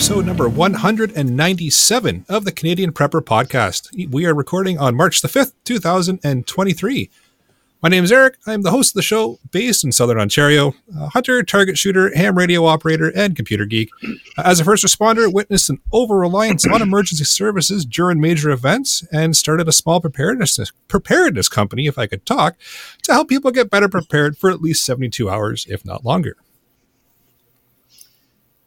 episode number 197 of the Canadian Prepper Podcast. We are recording on March the 5th, 2023. My name is Eric. I'm the host of the show based in Southern Ontario, hunter, target shooter, ham radio operator, and computer geek. Uh, as a first responder, witnessed an over reliance on emergency services during major events and started a small preparedness preparedness company, if I could talk, to help people get better prepared for at least 72 hours, if not longer.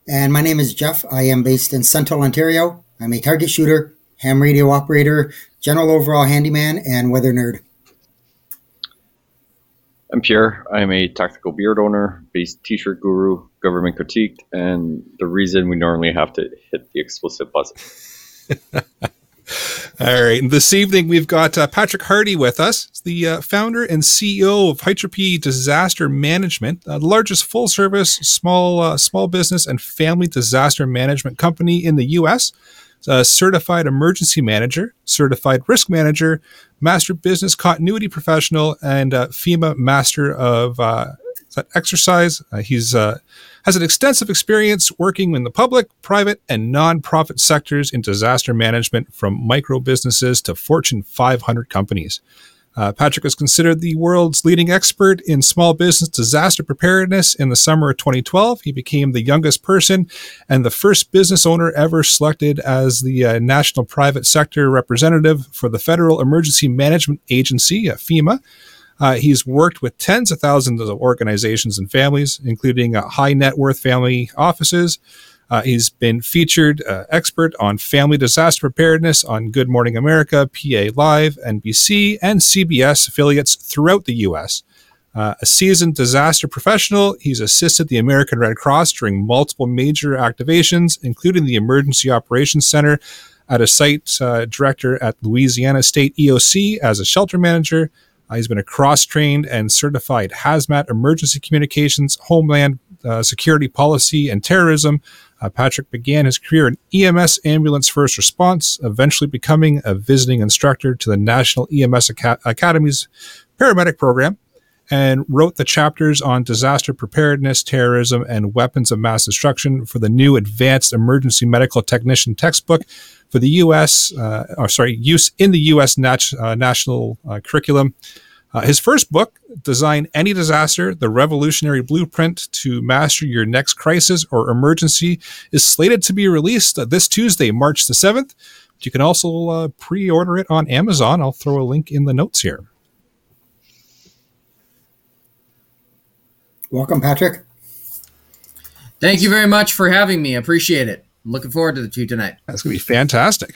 And my name is Jeff. I am based in Central Ontario. I'm a target shooter, ham radio operator, general overall handyman, and weather nerd. I'm Pierre. I'm a tactical beard owner, based t-shirt guru, government critiqued, and the reason we normally have to hit the explicit button. All right. And this evening, we've got uh, Patrick Hardy with us, He's the uh, founder and CEO of Hytropy Disaster Management, uh, the largest full service small uh, small business and family disaster management company in the U.S certified emergency manager, certified risk manager, master business continuity professional, and uh, FEMA master of uh, exercise. He's has an extensive experience working in the public, private, and nonprofit sectors in disaster management, from micro businesses to Fortune 500 companies. Uh, Patrick was considered the world's leading expert in small business disaster preparedness in the summer of 2012. He became the youngest person and the first business owner ever selected as the uh, National Private Sector Representative for the Federal Emergency Management Agency, uh, FEMA. Uh, he's worked with tens of thousands of organizations and families, including uh, high net worth family offices, uh, he's been featured uh, expert on family disaster preparedness on Good Morning America, PA Live, NBC, and CBS affiliates throughout the U.S. Uh, a seasoned disaster professional, he's assisted the American Red Cross during multiple major activations, including the Emergency Operations Center at a site uh, director at Louisiana State EOC as a shelter manager. Uh, he's been a cross trained and certified hazmat emergency communications, homeland uh, security policy, and terrorism. Uh, Patrick began his career in EMS ambulance first response, eventually becoming a visiting instructor to the National EMS Aca- Academy's paramedic program, and wrote the chapters on disaster preparedness, terrorism, and weapons of mass destruction for the new Advanced Emergency Medical Technician textbook for the U.S. Uh, or sorry, use in the U.S. Nat- uh, national uh, curriculum. Uh, his first book, Design Any Disaster The Revolutionary Blueprint to Master Your Next Crisis or Emergency, is slated to be released uh, this Tuesday, March the 7th. You can also uh, pre order it on Amazon. I'll throw a link in the notes here. Welcome, Patrick. Thank you very much for having me. I appreciate it. I'm looking forward to the two tonight. That's going to be fantastic.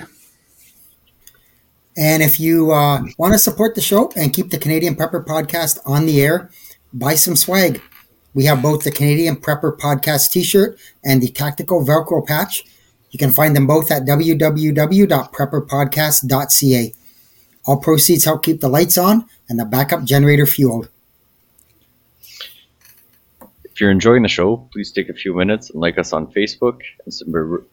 And if you uh, want to support the show and keep the Canadian Prepper podcast on the air, buy some swag. We have both the Canadian Prepper podcast t shirt and the tactical Velcro patch. You can find them both at www.prepperpodcast.ca. All proceeds help keep the lights on and the backup generator fueled. If you're enjoying the show, please take a few minutes and like us on Facebook and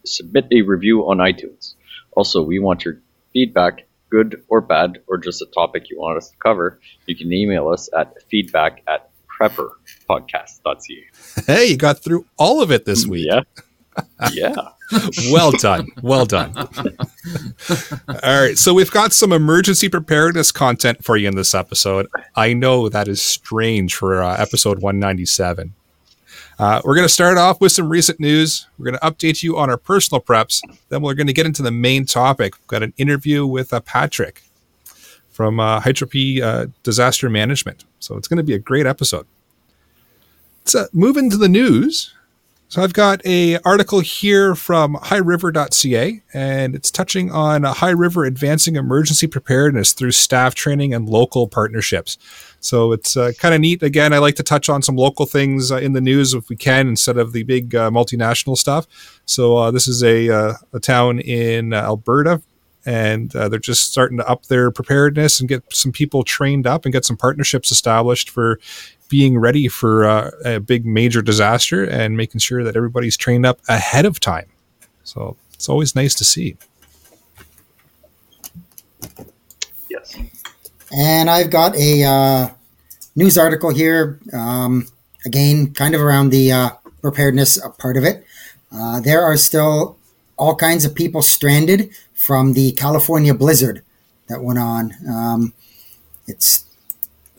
submit a review on iTunes. Also, we want your feedback good or bad, or just a topic you want us to cover, you can email us at feedback at prepperpodcast.ca. Hey, you got through all of it this week. Yeah. Yeah. well done. Well done. all right. So we've got some emergency preparedness content for you in this episode. I know that is strange for uh, episode 197. Uh, we're going to start off with some recent news. We're going to update you on our personal preps. Then we're going to get into the main topic. We've got an interview with uh, Patrick from uh, Hytropy uh, Disaster Management. So it's going to be a great episode. Let's move into the news. So I've got a article here from highriver.ca and it's touching on High River advancing emergency preparedness through staff training and local partnerships. So it's uh, kind of neat. Again, I like to touch on some local things uh, in the news if we can instead of the big uh, multinational stuff. So uh, this is a, uh, a town in uh, Alberta, and they're just starting to up their preparedness and get some people trained up and get some partnerships established for being ready for a big major disaster and making sure that everybody's trained up ahead of time. So it's always nice to see. Yes. And I've got a uh, news article here, um, again, kind of around the uh, preparedness part of it. Uh, there are still all kinds of people stranded from the California blizzard that went on. Um, it's,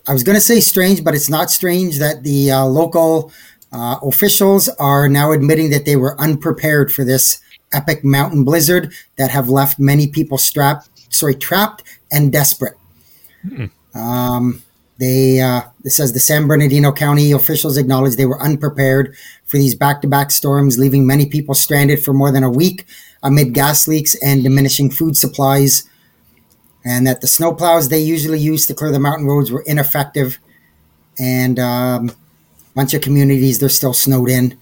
I was going to say strange, but it's not strange that the uh, local uh, officials are now admitting that they were unprepared for this epic mountain blizzard that have left many people strapped, sorry, trapped and desperate. Mm-hmm. Um, they uh, it says the San Bernardino County officials acknowledged they were unprepared for these back-to-back storms, leaving many people stranded for more than a week amid gas leaks and diminishing food supplies, and that the snowplows they usually use to clear the mountain roads were ineffective, and um, a bunch of communities they're still snowed in.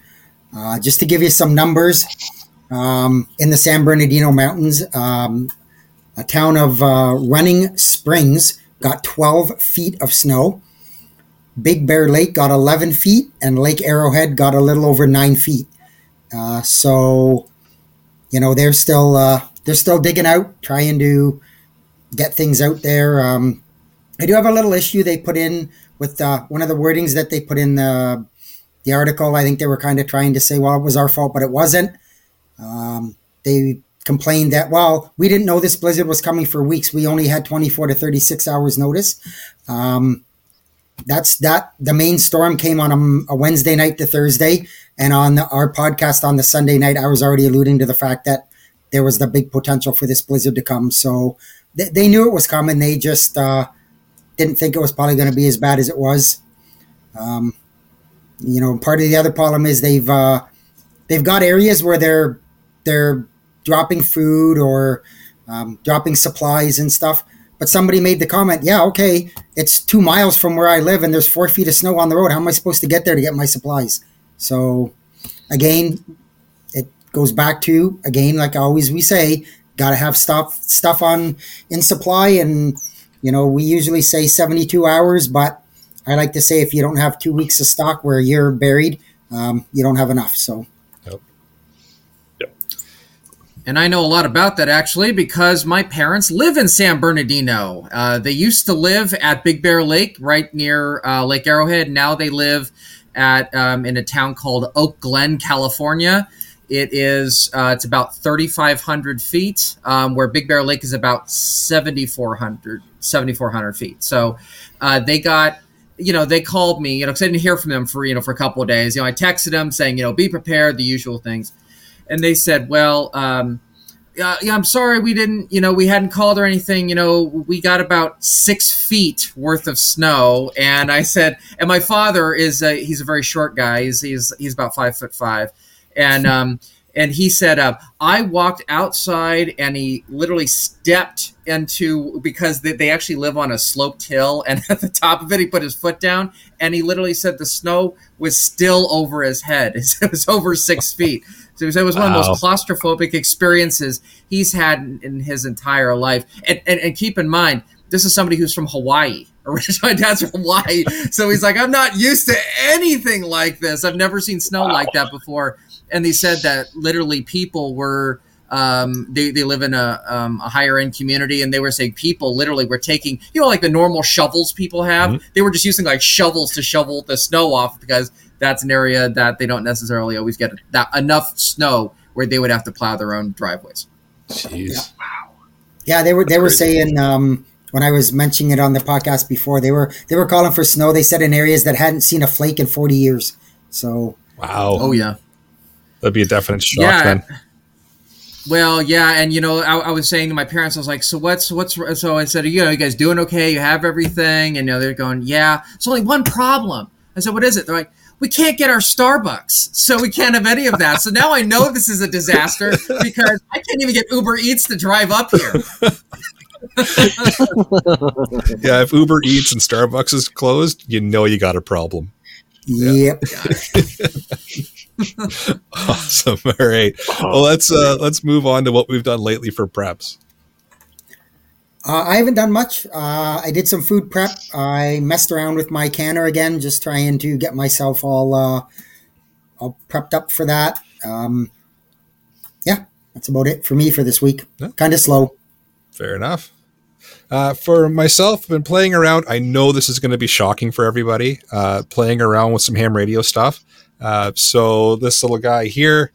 Uh, just to give you some numbers, um, in the San Bernardino Mountains, um, a town of uh, Running Springs got 12 feet of snow. Big Bear Lake got 11 feet, and Lake Arrowhead got a little over nine feet. Uh, so, you know, they're still uh, they're still digging out, trying to get things out there. Um, I do have a little issue they put in with uh, one of the wordings that they put in the the article. I think they were kind of trying to say, well, it was our fault, but it wasn't. Um, they complained that, well, we didn't know this blizzard was coming for weeks. We only had 24 to 36 hours notice. Um, that's that. The main storm came on a, a Wednesday night to Thursday. And on the, our podcast on the Sunday night, I was already alluding to the fact that there was the big potential for this blizzard to come. So they, they knew it was coming. They just uh, didn't think it was probably going to be as bad as it was. Um, you know, part of the other problem is they've uh, they've got areas where they're they're dropping food or um, dropping supplies and stuff. But somebody made the comment, yeah, okay, it's two miles from where I live and there's four feet of snow on the road. How am I supposed to get there to get my supplies? So, again, it goes back to, again, like always we say, got to have stuff stuff on in supply and you know we usually say 72 hours but i like to say if you don't have two weeks of stock where you're buried um, you don't have enough so and I know a lot about that actually because my parents live in San Bernardino. Uh, they used to live at Big Bear Lake, right near uh, Lake Arrowhead. Now they live at um, in a town called Oak Glen, California. It is uh, it's about 3,500 feet, um, where Big Bear Lake is about 7,400 7,400 feet. So uh, they got you know, they called me, you know, because I didn't hear from them for, you know, for a couple of days. You know, I texted them saying, you know, be prepared, the usual things and they said, well, um, uh, yeah, I'm sorry we didn't, you know, we hadn't called or anything. You know, we got about six feet worth of snow. And I said, and my father is, a, he's a very short guy. He's, he's, he's about five foot five. And, um, and he said, uh, I walked outside and he literally stepped into because they, they actually live on a sloped hill. And at the top of it, he put his foot down and he literally said the snow was still over his head. It was over six feet. So it was one of the most claustrophobic experiences he's had in, in his entire life. And, and, and keep in mind, this is somebody who's from Hawaii. Originally, my dad's from Hawaii, so he's like, I'm not used to anything like this. I've never seen snow wow. like that before. And he said that literally people were. Um, they, they live in a, um, a higher end community and they were saying people literally were taking you know like the normal shovels people have mm-hmm. they were just using like shovels to shovel the snow off because that's an area that they don't necessarily always get that enough snow where they would have to plow their own driveways. Jeez. Yeah. Wow. Yeah, they were they were saying um, when I was mentioning it on the podcast before, they were they were calling for snow. They said in areas that hadn't seen a flake in forty years. So wow. Oh yeah. That'd be a definite shock yeah. then. Well, yeah, and you know, I, I, was saying to my parents, I was like, "So what's what's?" So I said, "You know, you guys doing okay? You have everything?" And you know, they're going, "Yeah." It's only one problem. I said, "What is it?" They're like, we can't get our Starbucks, so we can't have any of that. So now I know this is a disaster because I can't even get Uber Eats to drive up here. yeah, if Uber Eats and Starbucks is closed, you know you got a problem. Yep. awesome. All right. Well, let's uh, let's move on to what we've done lately for preps. Uh, I haven't done much. Uh, I did some food prep. I messed around with my canner again, just trying to get myself all uh, all prepped up for that. Um, yeah, that's about it for me for this week. Yeah. Kind of slow. Fair enough. Uh, for myself, I've been playing around. I know this is going to be shocking for everybody. Uh, playing around with some ham radio stuff. Uh, so this little guy here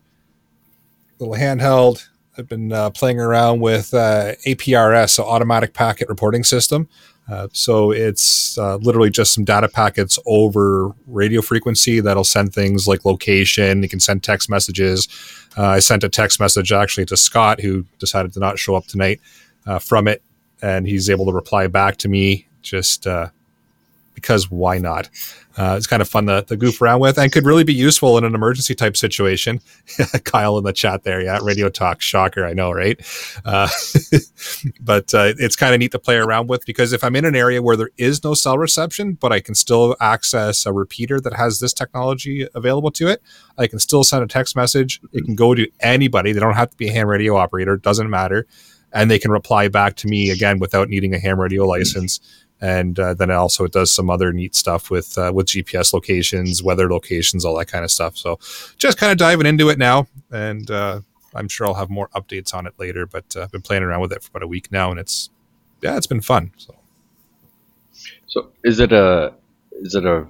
little handheld. I've been uh, playing around with uh, APRS, so Automatic Packet Reporting System. Uh, so it's uh, literally just some data packets over radio frequency that'll send things like location. You can send text messages. Uh, I sent a text message actually to Scott, who decided to not show up tonight uh, from it, and he's able to reply back to me just because why not? Uh, it's kind of fun to, to, goof around with and could really be useful in an emergency type situation. Kyle in the chat there. Yeah. Radio talk. Shocker. I know, right? Uh, but uh, it's kind of neat to play around with because if I'm in an area where there is no cell reception, but I can still access a repeater that has this technology available to it, I can still send a text message. It can go to anybody. They don't have to be a ham radio operator. Doesn't matter. And they can reply back to me again without needing a ham radio license and uh, then also it does some other neat stuff with uh, with GPS locations, weather locations, all that kind of stuff. So just kind of diving into it now, and uh, I'm sure I'll have more updates on it later. But uh, I've been playing around with it for about a week now, and it's yeah, it's been fun. So, so is it a is it a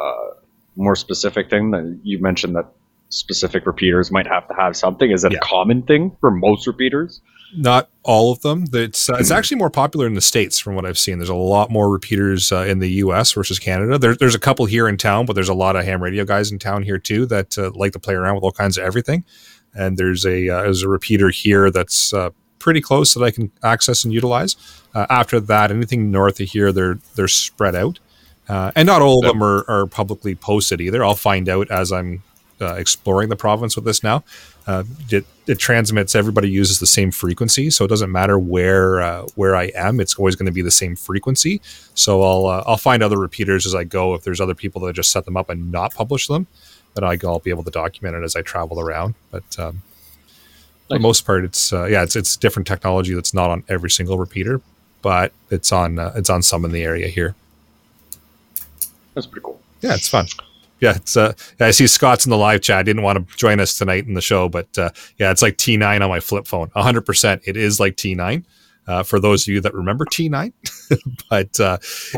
uh, more specific thing that you mentioned that specific repeaters might have to have something? Is it yeah. a common thing for most repeaters? Not all of them. It's uh, it's actually more popular in the states, from what I've seen. There's a lot more repeaters uh, in the U.S. versus Canada. There, there's a couple here in town, but there's a lot of ham radio guys in town here too that uh, like to play around with all kinds of everything. And there's a uh, there's a repeater here that's uh, pretty close that I can access and utilize. Uh, after that, anything north of here, they're they're spread out, and not all of them are, are publicly posted either. I'll find out as I'm uh, exploring the province with this now. Uh, it, it, transmits. Everybody uses the same frequency, so it doesn't matter where uh, where I am. It's always going to be the same frequency. So I'll uh, I'll find other repeaters as I go. If there's other people that just set them up and not publish them, then I'll be able to document it as I travel around. But um, for the most part, it's uh, yeah, it's it's different technology that's not on every single repeater, but it's on uh, it's on some in the area here. That's pretty cool. Yeah, it's fun yeah, it's uh, I see Scott's in the live chat. I didn't want to join us tonight in the show, but uh, yeah, it's like T9 on my flip phone. 100%. It is like T9. Uh, for those of you that remember T9, but uh,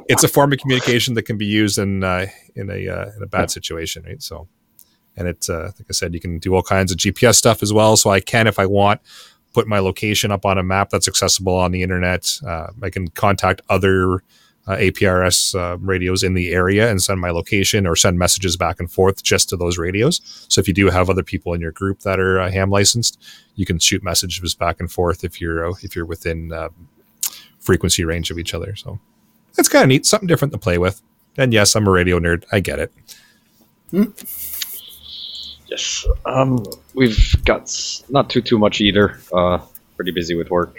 it's a form of communication that can be used in uh, in a uh, in a bad situation, right? So, and it's uh, like I said, you can do all kinds of GPS stuff as well. So I can, if I want, put my location up on a map that's accessible on the internet. Uh, I can contact other uh, APRS uh, radios in the area and send my location or send messages back and forth just to those radios. So if you do have other people in your group that are uh, ham licensed, you can shoot messages back and forth if you're uh, if you're within uh, frequency range of each other. So that's kind of neat, something different to play with. And yes, I'm a radio nerd. I get it. Hmm. Yes, um, we've got not too too much either. Uh, pretty busy with work.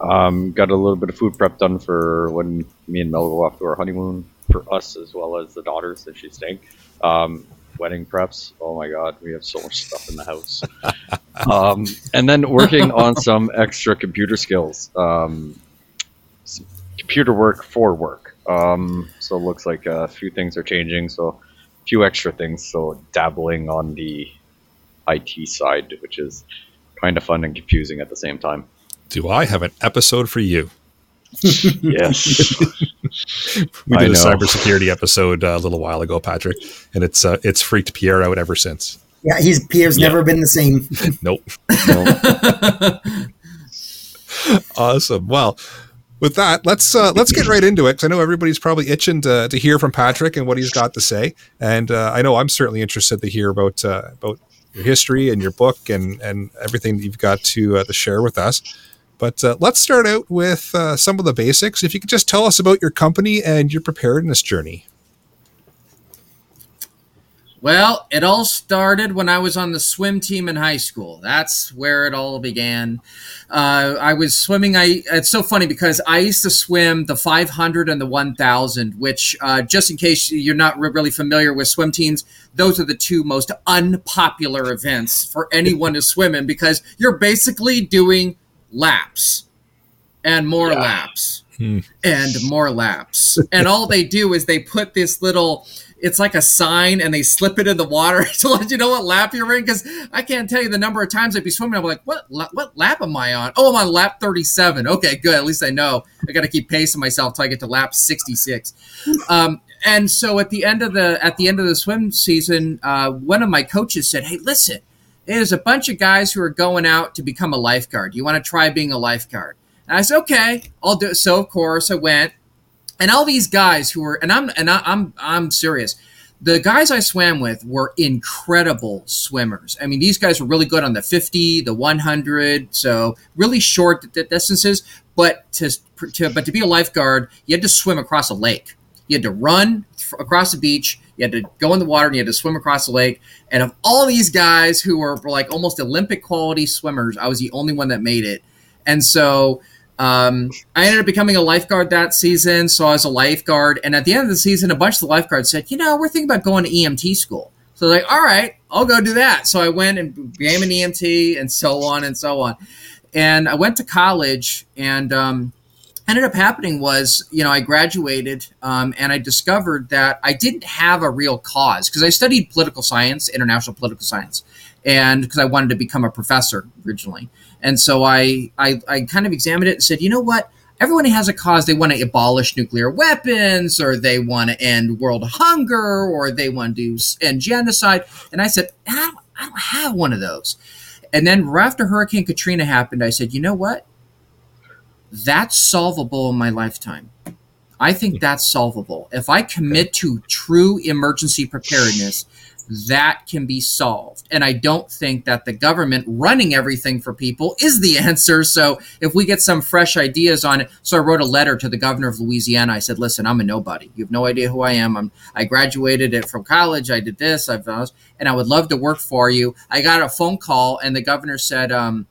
Um, got a little bit of food prep done for when me and Mel go off to our honeymoon for us as well as the daughters that she's staying. Um, wedding preps. Oh my god, we have so much stuff in the house. um, and then working on some extra computer skills, um, computer work for work. Um, so it looks like a few things are changing. So a few extra things. So dabbling on the IT side, which is kind of fun and confusing at the same time do I have an episode for you? yes. we did a cybersecurity episode uh, a little while ago, Patrick, and it's uh, it's freaked Pierre out ever since. Yeah, he's Pierre's yeah. never been the same. nope. awesome. Well, with that, let's uh, let's get right into it because I know everybody's probably itching to, to hear from Patrick and what he's got to say, and uh, I know I'm certainly interested to hear about uh, about your history and your book and and everything that you've got to uh, to share with us. But uh, let's start out with uh, some of the basics. If you could just tell us about your company and your preparedness journey. Well, it all started when I was on the swim team in high school. That's where it all began. Uh, I was swimming. I it's so funny because I used to swim the 500 and the 1000, which uh, just in case you're not really familiar with swim teams, those are the two most unpopular events for anyone to swim in because you're basically doing laps. And more yeah. laps. Hmm. and more laps. and all they do is they put this little it's like a sign and they slip it in the water to let you know what lap you're in. Because i can't tell you the number of times i'd be swimming. I'm like what what lap am i on? Oh i'm on lap 37 okay good. At least i know. I got to keep pacing myself till i get to lap 66 um, and so at the end of the at the end of the swim season uh, one of my coaches said hey listen hey, there's a bunch of guys who are going out to become a lifeguard. You want to try being a lifeguard? And I said, okay, I'll do it. So of course I went, and all these guys who were, and I'm and I, I'm I'm serious. The guys I swam with were incredible swimmers. I mean, these guys were really good on the 50, the 100, so really short distances. But to, to but to be a lifeguard, you had to swim across a lake. You had to run across the beach. You had to go in the water and you had to swim across the lake. And of all these guys who were like almost Olympic quality swimmers, I was the only one that made it. And so um, I ended up becoming a lifeguard that season. So I was a lifeguard. And at the end of the season, a bunch of the lifeguards said, you know, we're thinking about going to EMT school. So like, all right, I'll go do that. So I went and became an EMT and so on and so on. And I went to college and um, ended up happening was, you know, I graduated um, and I discovered that I didn't have a real cause because I studied political science, international political science, and because I wanted to become a professor originally. And so I, I, I kind of examined it and said, you know what? Everyone has a cause. They want to abolish nuclear weapons, or they want to end world hunger, or they want to end genocide. And I said, I don't, I don't have one of those. And then right after Hurricane Katrina happened, I said, you know what? That's solvable in my lifetime. I think that's solvable. If I commit to true emergency preparedness, that can be solved. And I don't think that the government running everything for people is the answer. So if we get some fresh ideas on it, so I wrote a letter to the governor of Louisiana. I said, "Listen, I'm a nobody. You have no idea who I am. I'm, I graduated it from college. I did this. I've done this, and I would love to work for you." I got a phone call, and the governor said. Um,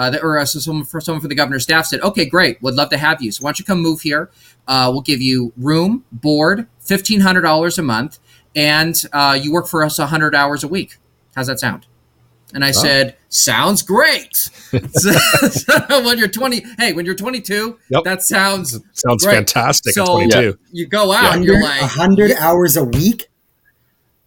uh, the, or uh, so someone for someone for the governor's staff said, "Okay, great, would love to have you. So why don't you come move here? Uh, we'll give you room, board, fifteen hundred dollars a month, and uh, you work for us 100 hours a week. How's that sound? And I said, sounds great. so, so when you're 20, hey, when you're 22, Yep. that sounds Sounds Great. fantastic So- 22. you go out and you're like, 100 hours a week?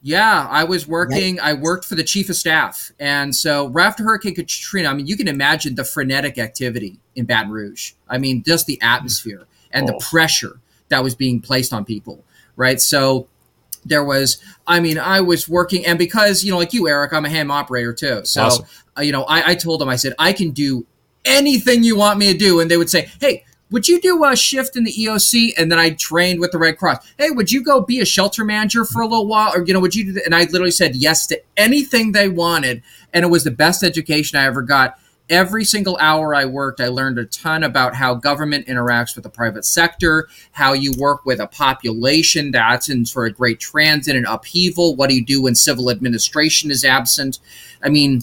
Yeah, I was working. I worked for the chief of staff, and so right after Hurricane Katrina, I mean, you can imagine the frenetic activity in Baton Rouge. I mean, just the atmosphere and the Oh. pressure that was being placed on people, right? So there was, I mean, I was working, and because you know, like you, Eric, I'm a ham operator too. So Awesome. uh, you know, I, I told them, I said, I can do anything you want me to do, and they would say, hey. Would you do a shift in the EOC? And then I trained with the Red Cross. Hey, would you go be a shelter manager for a little while? Or, you know, would you do that? And I literally said yes to anything they wanted. And it was the best education I ever got. Every single hour I worked, I learned a ton about how government interacts with the private sector, how you work with a population that's in sort of great transit and upheaval. What do you do when civil administration is absent? I mean,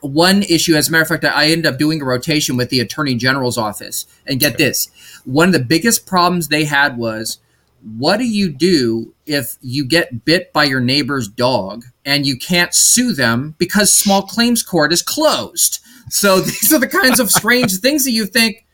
one issue, as a matter of fact, I ended up doing a rotation with the Attorney General's office. And get this one of the biggest problems they had was what do you do if you get bit by your neighbor's dog and you can't sue them because small claims court is closed? So these are the kinds of strange things that you think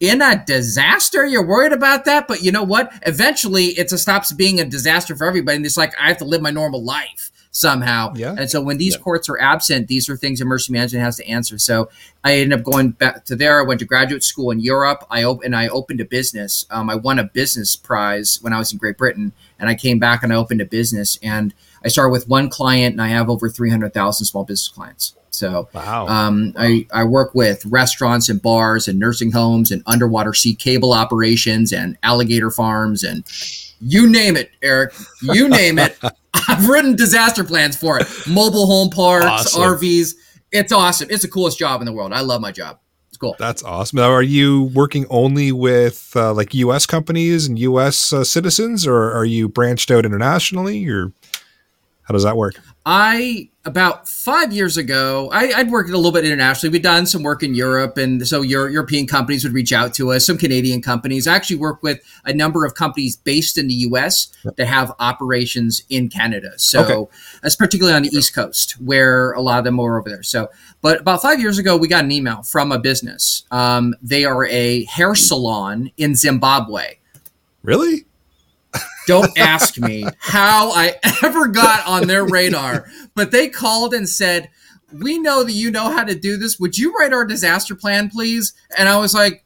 in a disaster you're worried about that but you know what eventually it stops being a disaster for everybody and it's like i have to live my normal life somehow Yeah. and so when these Yeah. courts are absent these are things emergency management has to answer so i ended up going back to there i went to graduate school in europe i op- and i opened a business um, i won a business prize when i was in great britain and i came back and i opened a business and i started with one client and i have over 300000 small business clients so Wow. um, I, I work with restaurants and bars and nursing homes and underwater sea cable operations and alligator farms and you name it, Eric. You name it. I've written disaster plans for it. Mobile home parks, Awesome. RVs. It's awesome. It's the coolest job in the world. I love my job. It's cool. That's awesome. Now, are you working only with uh, like U.S. companies and U.S. Uh, citizens, or are you branched out internationally, or how does that work? I about five years ago, I, I'd worked a little bit internationally. We'd done some work in Europe, and so Euro- European companies would reach out to us. Some Canadian companies. I actually work with a number of companies based in the U.S. that have operations in Canada. So Okay. that's particularly on the East Coast, where a lot of them are over there. So, but about five years ago, we got an email from a business. Um, they are a hair salon in Zimbabwe. Really? Don't ask me how I ever got on their radar, but they called and said, "We know that you know how to do this. Would you write our disaster plan, please?" And I was like,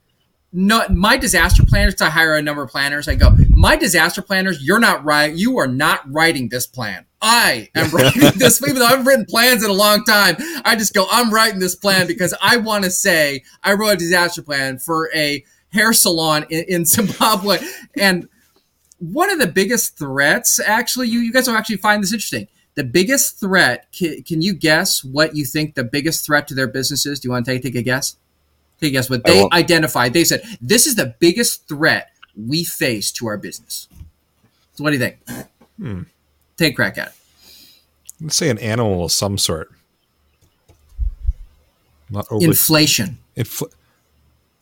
no, my disaster planners. I hire a number of planners. I go, my disaster planners. You're not right. You are not writing this plan. I am writing this. Even though I've written plans in a long time, I just go, I'm writing this plan because I want to say I wrote a disaster plan for a hair salon in, in Zimbabwe. And one of the biggest threats, actually, you, you guys will actually find this interesting. The biggest threat, can, can you guess what you think the biggest threat to their business is? Do you want to take, take a guess? Take a guess what they identified. They said, this is the biggest threat we face to our business. So what do you think? Hmm. Take a crack at it. Let's say an animal of some sort. Not overly Inflation. Infl-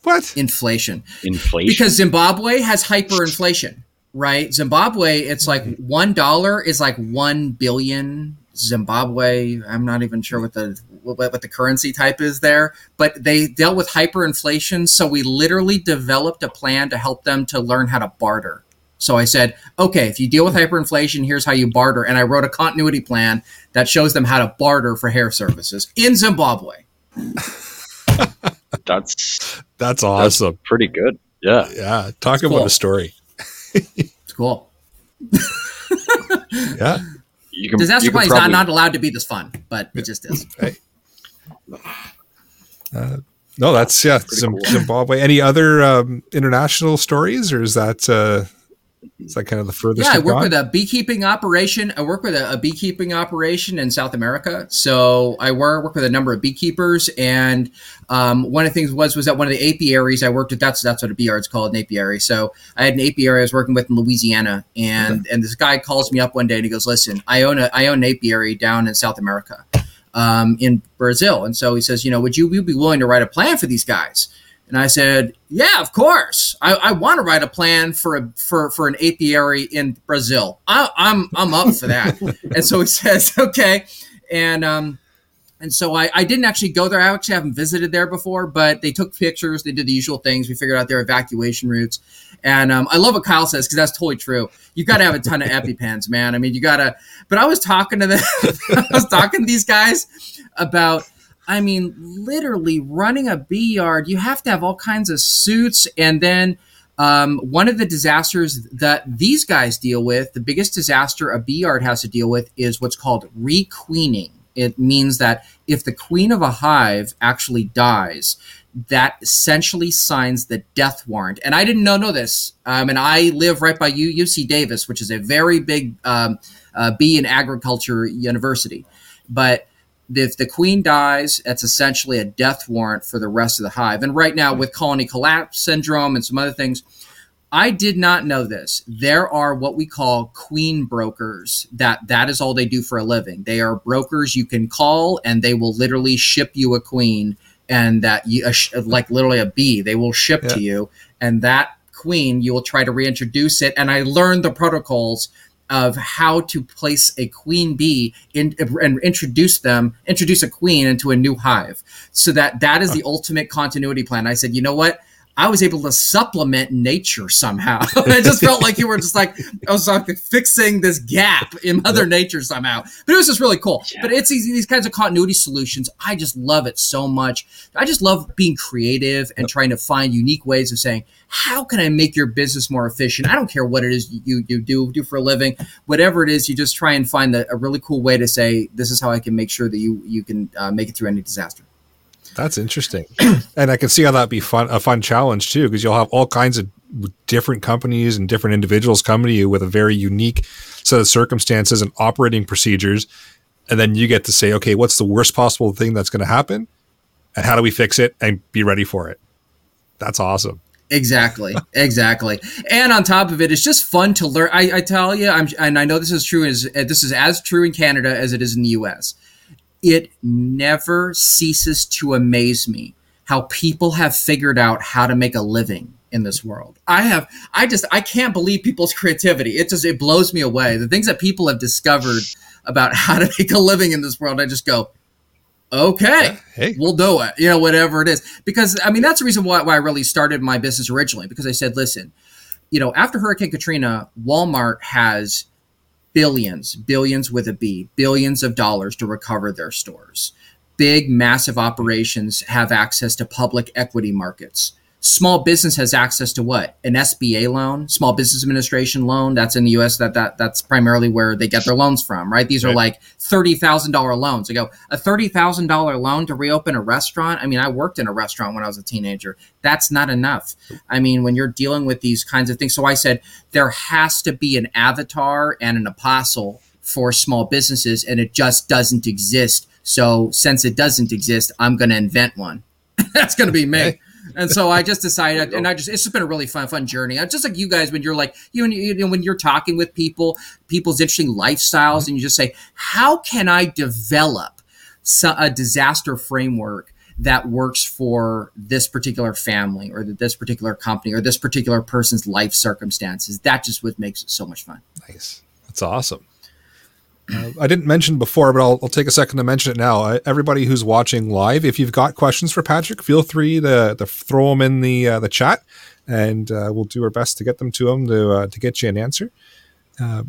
what? Inflation. Inflation. Because Zimbabwe has hyperinflation, right? Zimbabwe, it's like mm-hmm. one dollar is like one billion Zimbabwe. I'm not even sure what the what, what the currency type is there, but they dealt with hyperinflation. So we literally developed a plan to help them to learn how to barter. So I said, okay, if you deal with hyperinflation, here's how you barter. And I wrote a continuity plan that shows them how to barter for hair services in Zimbabwe. that's that's awesome. That's pretty good. Yeah. Yeah. Talk about cool. a story. It's cool. yeah. You can, Disaster planning is not, not allowed to be this fun, but it just is. Hey. Uh, no, that's yeah, cool. Zimbabwe. Any other um, international stories, or is that uh, is that kind of the furthest? Yeah, I work with a beekeeping operation. I work with a, a, beekeeping operation in South America. So I work, work with a number of beekeepers, and um, one of the things was was that one of the apiaries I worked at. That's that's what a bee yard's called, an apiary. So I had an apiary I was working with in Louisiana, and okay. and this guy calls me up one day and he goes, "Listen, I own a I own an apiary down in South America." Um, in Brazil, and so he says, you know, would you, would you be willing to write a plan for these guys? And I said, "Yeah, of course. I, I want to write a plan for a for for an apiary in Brazil. I, am I'm, I'm up for that." and so he says, "Okay," and um, and so I, I didn't actually go there. I actually haven't visited there before, but they took pictures. They did the usual things. We figured out their evacuation routes, and um, I love what Kyle says because that's totally true. You got to have a ton of EpiPens, man. I mean, you got to. But I was talking to them. I was talking to these guys about I mean, literally running a bee yard, you have to have all kinds of suits. And then um, one of the disasters that these guys deal with, the biggest disaster a bee yard has to deal with, is what's called requeening. It means that if the queen of a hive actually dies, that essentially signs the death warrant. And I didn't know, know this. Um, and I live right by UC Davis, which is a very big um, uh, bee and agriculture university. But if the queen dies, that's essentially a death warrant for the rest of the hive. And right now, with colony collapse syndrome and some other things, I did not know this. There are what we call queen brokers. That that is all they do for a living. They are brokers you can call, and they will literally ship you a queen, and that you like literally a bee. They will ship yeah. to you, and that queen you will try to reintroduce it. And I learned the protocols of how to place a queen bee in, and introduce them, introduce a queen into a new hive. So that that is the ultimate continuity plan. I said, you know what? I was able to supplement nature somehow. I just felt like you were just like I was like fixing this gap in Mother. Nature somehow. But it was just really cool. Yeah. But it's these, these kinds of continuity solutions. I just love it so much. I just love being creative and trying to find unique ways of saying, how can I make your business more efficient? I don't care what it is you, you do do for a living, whatever it is, you just try and find the, a really cool way to say, this is how I can make sure that you you can uh, make it through any disaster. That's interesting, and I can see how that'd be fun a fun challenge too, because you'll have all kinds of different companies and different individuals coming to you with a very unique set of circumstances and operating procedures, and then you get to say, okay, what's the worst possible thing that's going to happen, and how do we fix it and be ready for it? That's awesome. Exactly, exactly. And on top of it, it's just fun to learn. I, I tell you, I'm, and I know this is true. As this is as true in Canada as it is in the U.S it never ceases to amaze me how people have figured out how to make a living in this world. I have I just I can't believe people's creativity. It just it blows me away. The things that people have discovered about how to make a living in this world, I just go, okay, hey. we'll do it. You know, whatever it is. Because I mean that's the reason why, why I really started my business originally, because I said, listen, you know, after Hurricane Katrina, Walmart has billions, billions with a B, billions of dollars to recover their stores. Big, massive operations have access to public equity markets. Small business has access to what an SBA loan, Small Business Administration loan. That's in the U.S. That that that's primarily where they get their loans from, right? These are Right. like thirty thousand dollar loans. I go a thirty thousand dollar loan to reopen a restaurant. I mean, I worked in a restaurant when I was a teenager. That's not enough. I mean, when you're dealing with these kinds of things, so I said there has to be an avatar and an apostle for small businesses, and it just doesn't exist. So since it doesn't exist, I'm going to invent one. That's going to be me. And so I just decided, and I just, it's just been a really fun, fun journey. I just like you guys when you're like, you you know, when you're talking with people, people's interesting lifestyles, and you just say, how can I develop a disaster framework that works for this particular family or this particular company or this particular person's life circumstances? That just what makes it so much fun. Nice. That's awesome. Uh, I didn't mention before, but I'll, I'll take a second to mention it now. Everybody who's watching live, if you've got questions for Patrick, feel free to, to throw them in the uh, the chat, and uh, we'll do our best to get them to him to uh, to get you an answer. Uh,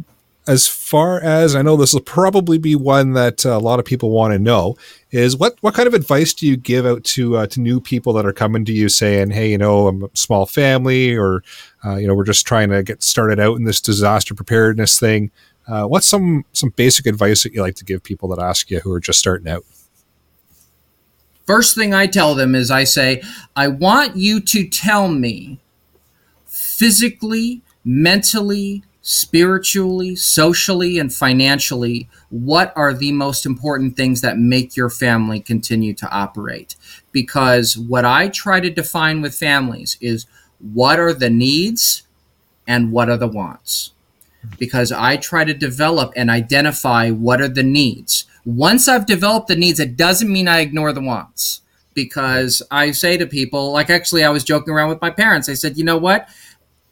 as far as I know, this will probably be one that uh, a lot of people want to know. Is what what kind of advice do you give out to to new people that are coming to you saying, "Hey, you know, I'm a small family," or you know, we're just trying to get started out in this disaster preparedness thing. Uh, what's some some basic advice that you like to give people that ask you who are just starting out? First thing I tell them is I say, I want you to tell me physically, mentally, spiritually, socially, and financially what are the most important things that make your family continue to operate. Because what I try to define with families is what are the needs and what are the wants. Because I try to develop and identify what are the needs. Once I've developed the needs, it doesn't mean I ignore the wants. Because I say to people, like actually, I was joking around with my parents. I said, you know what?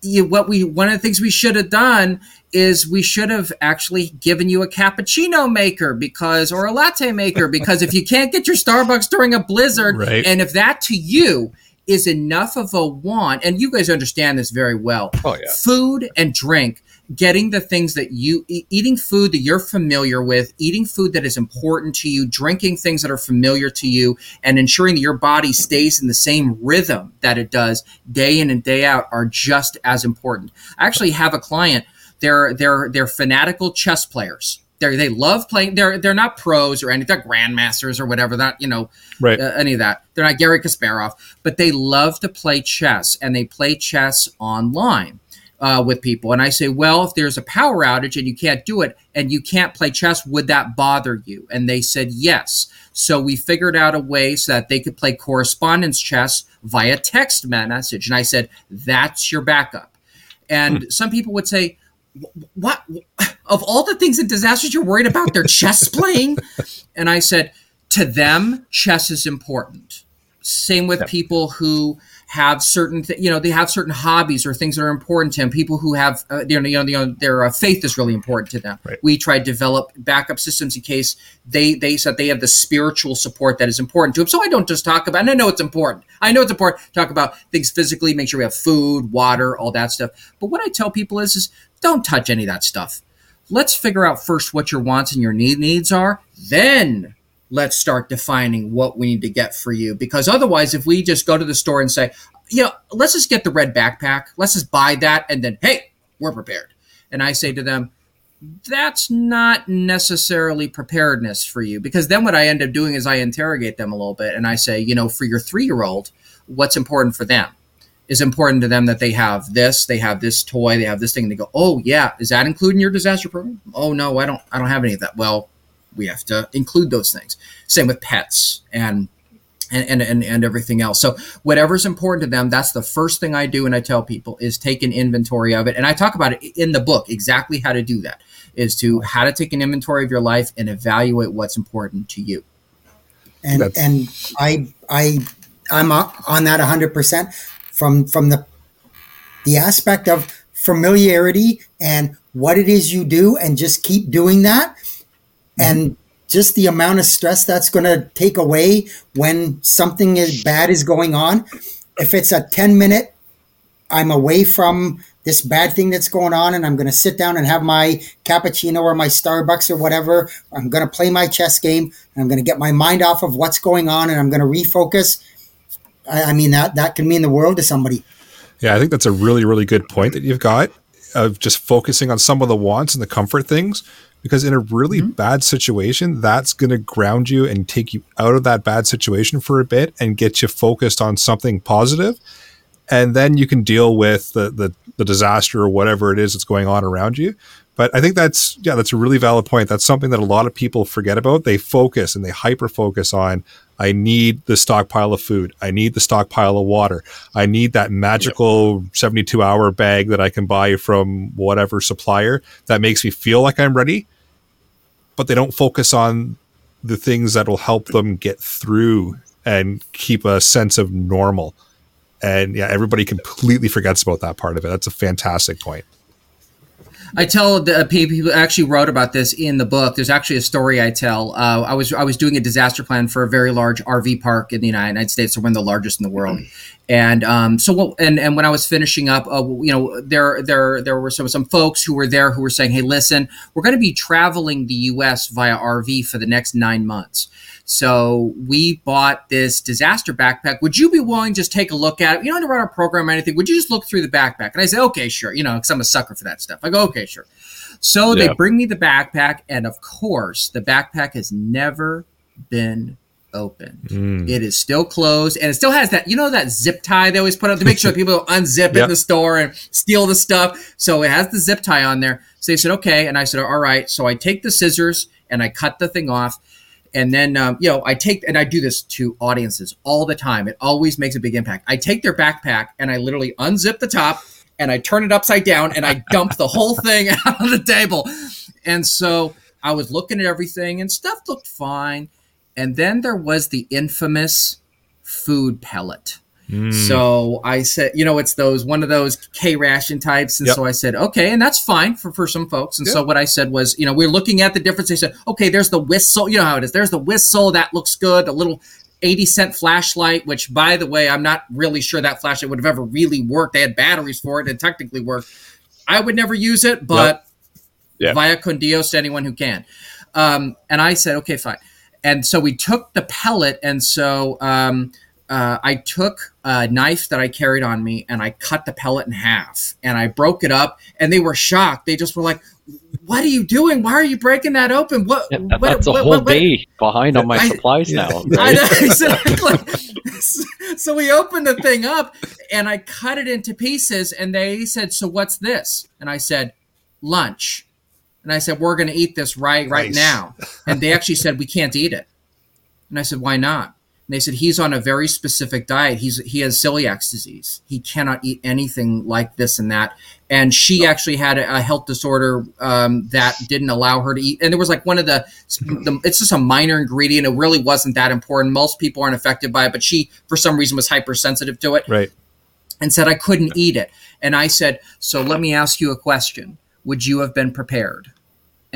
you, what we one of the things we should have done is we should have actually given you a cappuccino maker because or a latte maker because if you can't get your Starbucks during a blizzard Right. and if that to you is enough of a want and you guys understand this very well Oh yeah. food and drink getting the things that you eating food that you're familiar with eating food that is important to you drinking things that are familiar to you and ensuring that your body stays in the same rhythm that it does day in and day out are just as important i actually have a client they're they're they're fanatical chess players they they love playing they're they're not pros or anything they're grandmasters or whatever that you know Right. uh, any of that. They're not Gary Kasparov, but they love to play chess and they play chess online uh, with people. And I say, well, if there's a power outage and you can't do it and you can't play chess, would that bother you? And they said yes. So we figured out a way so that they could play correspondence chess via text message. And I said, that's your backup. And some people would say, what of all the things and disasters you're worried about they're chess playing and i said to them chess is important same with Yep. people who have certain th- you know they have certain hobbies or things that are important to them. People who have uh, you know, you know, you know their uh, faith is really important to them. Right. we try to develop backup systems in case they they said they have the spiritual support that is important to them so i don't just talk about and i know it's important. I know it's important to talk about things physically make sure we have food water all that stuff. But what i tell people is is don't touch any of that stuff. Let's figure out first what your wants and your need needs are then let's start defining what we need to get for you. Because otherwise if we just go to the store and say you know let's just get the red backpack. Let's just buy that and then hey we're prepared. And i say to them that's not necessarily preparedness for you. Because then what i end up doing is i interrogate them a little bit and i say you know for your three year old what's important for them? Is important to them that they have this, they have this toy, they have this thing, and they go, "Oh yeah, is that included in your disaster program?" "Oh no, I don't, I don't have any of that." Well, we have to include those things. Same with pets and and and and, and everything else. So whatever's important to them, that's the first thing I do, and I tell people is take an inventory of it, and I talk about it in the book exactly how to do that. Is to how to take an inventory of your life and evaluate what's important to you. and That's- and I I I'm o- on that 100% from from the the aspect of familiarity and what it is you do and just keep doing that and just the amount of stress that's going to take away when something is bad is going on if it's a 10 minute I'm away from this bad thing that's going on and I'm going to sit down and have my cappuccino or my Starbucks or whatever. I'm going to play my chess game and I'm going to get my mind off of what's going on and I'm going to refocus. I, I mean that that can mean the world to somebody. Yeah, I think that's a really, really good point that you've got of just focusing on some of the wants and the comfort things. Because in a really Mm-hmm. bad situation, that's going to ground you and take you out of that bad situation for a bit and get you focused on something positive. And then you can deal with the, the, the disaster or whatever it is that's going on around you. But I think that's, yeah, that's a really valid point. That's something that a lot of people forget about. They focus and they hyper focus on, I need the stockpile of food. I need the stockpile of water. I need that magical 72 hour bag that I can buy from whatever supplier that makes me feel like I'm ready. But they don't focus on the things that will help them get through and keep a sense of normal. And yeah, everybody completely forgets about that part of it. That's a fantastic point. I tell the people actually wrote about this in the book. There's actually a story I tell. Uh, I was I was doing a disaster plan for a very large RV park in the United States, so one of the largest in the world. And um, so, and and when I was finishing up, uh, you know, there there there were some some folks who were there who were saying, "Hey, listen, we're going to be traveling the U.S. via RV for the next nine months." So we bought this disaster backpack. Would you be willing to just take a look at it? You don't have to run our program or anything. Would you just look through the backpack? And I said, okay, sure. You know, because I'm a sucker for that stuff. I go, okay, sure. So they bring me the backpack, and of course, the backpack has never been opened. Mm. It is still closed, and it still has that you know that zip tie they always put up to make sure people don't unzip Yep. in the store and steal the stuff. So it has the zip tie on there. So they said, okay, and I said, all right. So I take the scissors and I cut the thing off. And then, um, you know, I take, and I do this to audiences all the time. It always makes a big impact. I take their backpack and I literally unzip the top and I turn it upside down and I dump the whole thing out on the table. And so I was looking at everything and stuff looked fine. And then there was the infamous food pellet. Mm. So I said, you know, it's those one of those K ration types, and Yep. so I said, okay, and that's fine for for some folks. And so what I said was, you know, we're looking at the difference. They said, okay, there's the whistle. You know how it is. There's the whistle that looks good. The little. 80 cent flashlight, which by the way, I'm not really sure that flashlight would have ever really worked. They had batteries for it and technically worked. I would never use it, but Yeah. via con Dios to anyone who can. Um, and I said, okay, fine. And so we took the pellet, and so um, uh, I took a knife that I carried on me, and I cut the pellet in half, and I broke it up, and they were shocked. They just were like, "What are you doing? Why are you breaking that open? What? Yeah, what that's a what- whole what- what- day behind on my I- supplies Yeah. now. I right? know, exactly. so we opened the thing up and I cut it into pieces and they said, "So what's this?" And I said, "Lunch." And I said, "We're going to eat this right right Nice. now." And they actually said, "We can't eat it." And I said, "Why not?" And they said, "He's on a very specific diet. He's he has celiac disease. He cannot eat anything like this and that." And she actually had a, a health disorder um, that didn't allow her to eat. And there was like one of the, the, it's just a minor ingredient. It really wasn't that important. Most people aren't affected by it, but she, for some reason, was hypersensitive to it Right. and said I couldn't eat it. And I said, So let me ask you a question. Would you have been prepared?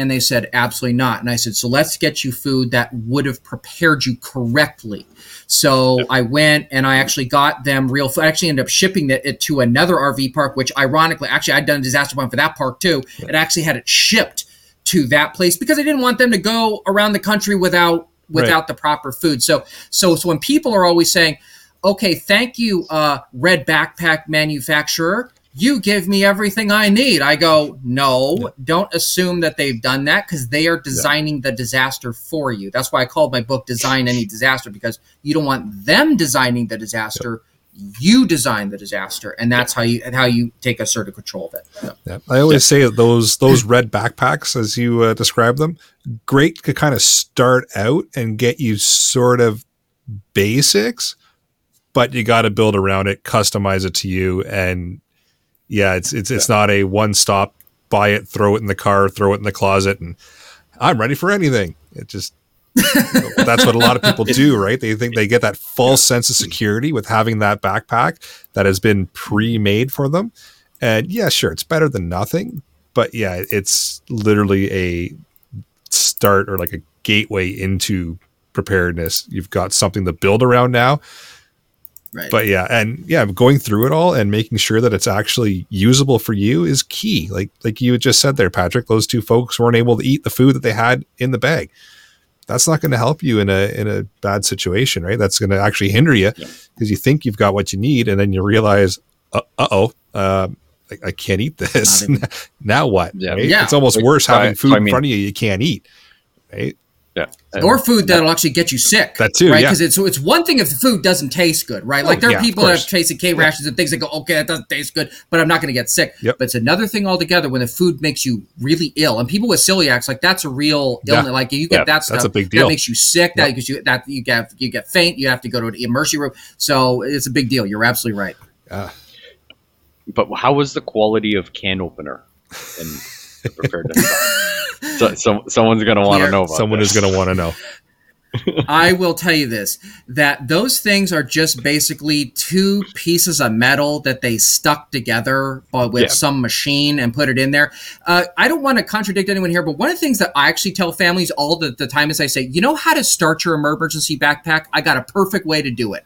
And they said, Absolutely not. And I said, So let's get you food that would have prepared you correctly. So I went and I actually got them real food. I actually ended up shipping it, to another RV park, which ironically, actually, I'd done a disaster plan for that park too. It actually had it shipped to that place because I didn't want them to go around the country without without the proper food. So so so when people are always saying, okay, thank you, uh, red backpack manufacturer. You give me everything I need. I go, no, don't assume that they've done that because they are designing the disaster for you. That's why I called my book Design Any Disaster because you don't want them designing the disaster. You design the disaster, and that's how you how you take assertive control of it. So, Yeah, I always say that those those red backpacks, as you uh, describe them, great to kind of start out and get you sort of basics, but you got to build around it, customize it to you, and yeah, it's it's it's not a one stop buy it, throw it in the car, throw it in the closet, and I'm ready for anything. It just that's what a lot of people do, right? They think they get that false sense of security with having that backpack that has been pre-made for them. And yeah, sure, it's better than nothing, but yeah, it's literally a start or like a gateway into preparedness. You've got something to build around now. Right. But yeah, and yeah, going through it all and making sure that it's actually usable for you is key. Like like you just said there, Patrick, those two folks weren't able to eat the food that they had in the bag. that's not going to help you in a in a bad situation, right? That's going to actually hinder you because Yeah. you think you've got what you need, and then you realize, uh oh, um, I, I can't eat this. Now what? Yeah. right? Yeah. It's almost worse so I- having so food I in mean- front of you you can't eat, right? Yeah. Or food that'll actually get you sick. That too, right? yeah. Because it's it's one thing if the food doesn't taste good, right? Oh, Like there yeah, are of people that course. have tasted K rations and things that go, okay, that doesn't taste good, but I'm not going to get sick. Yep. But it's another thing altogether when the food makes you really ill, and people with celiacs, like that's a real Yeah. illness. Like you get Yeah, that stuff, that's a big that makes you sick. That because you that you get you get faint, you have to go to an emergency room. So it's a big deal. You're absolutely right. Uh. But how was the quality of can opener in the preparedness? so, so, someone's going to want to know about Someone this. is going to want to know. I will tell you this that those things are just basically two pieces of metal that they stuck together but with Yeah. some machine and put it in there. Uh, I don't want to contradict anyone here, but one of the things that I actually tell families all the, the time is I say, you know how to start your emergency backpack? I got a perfect way to do it.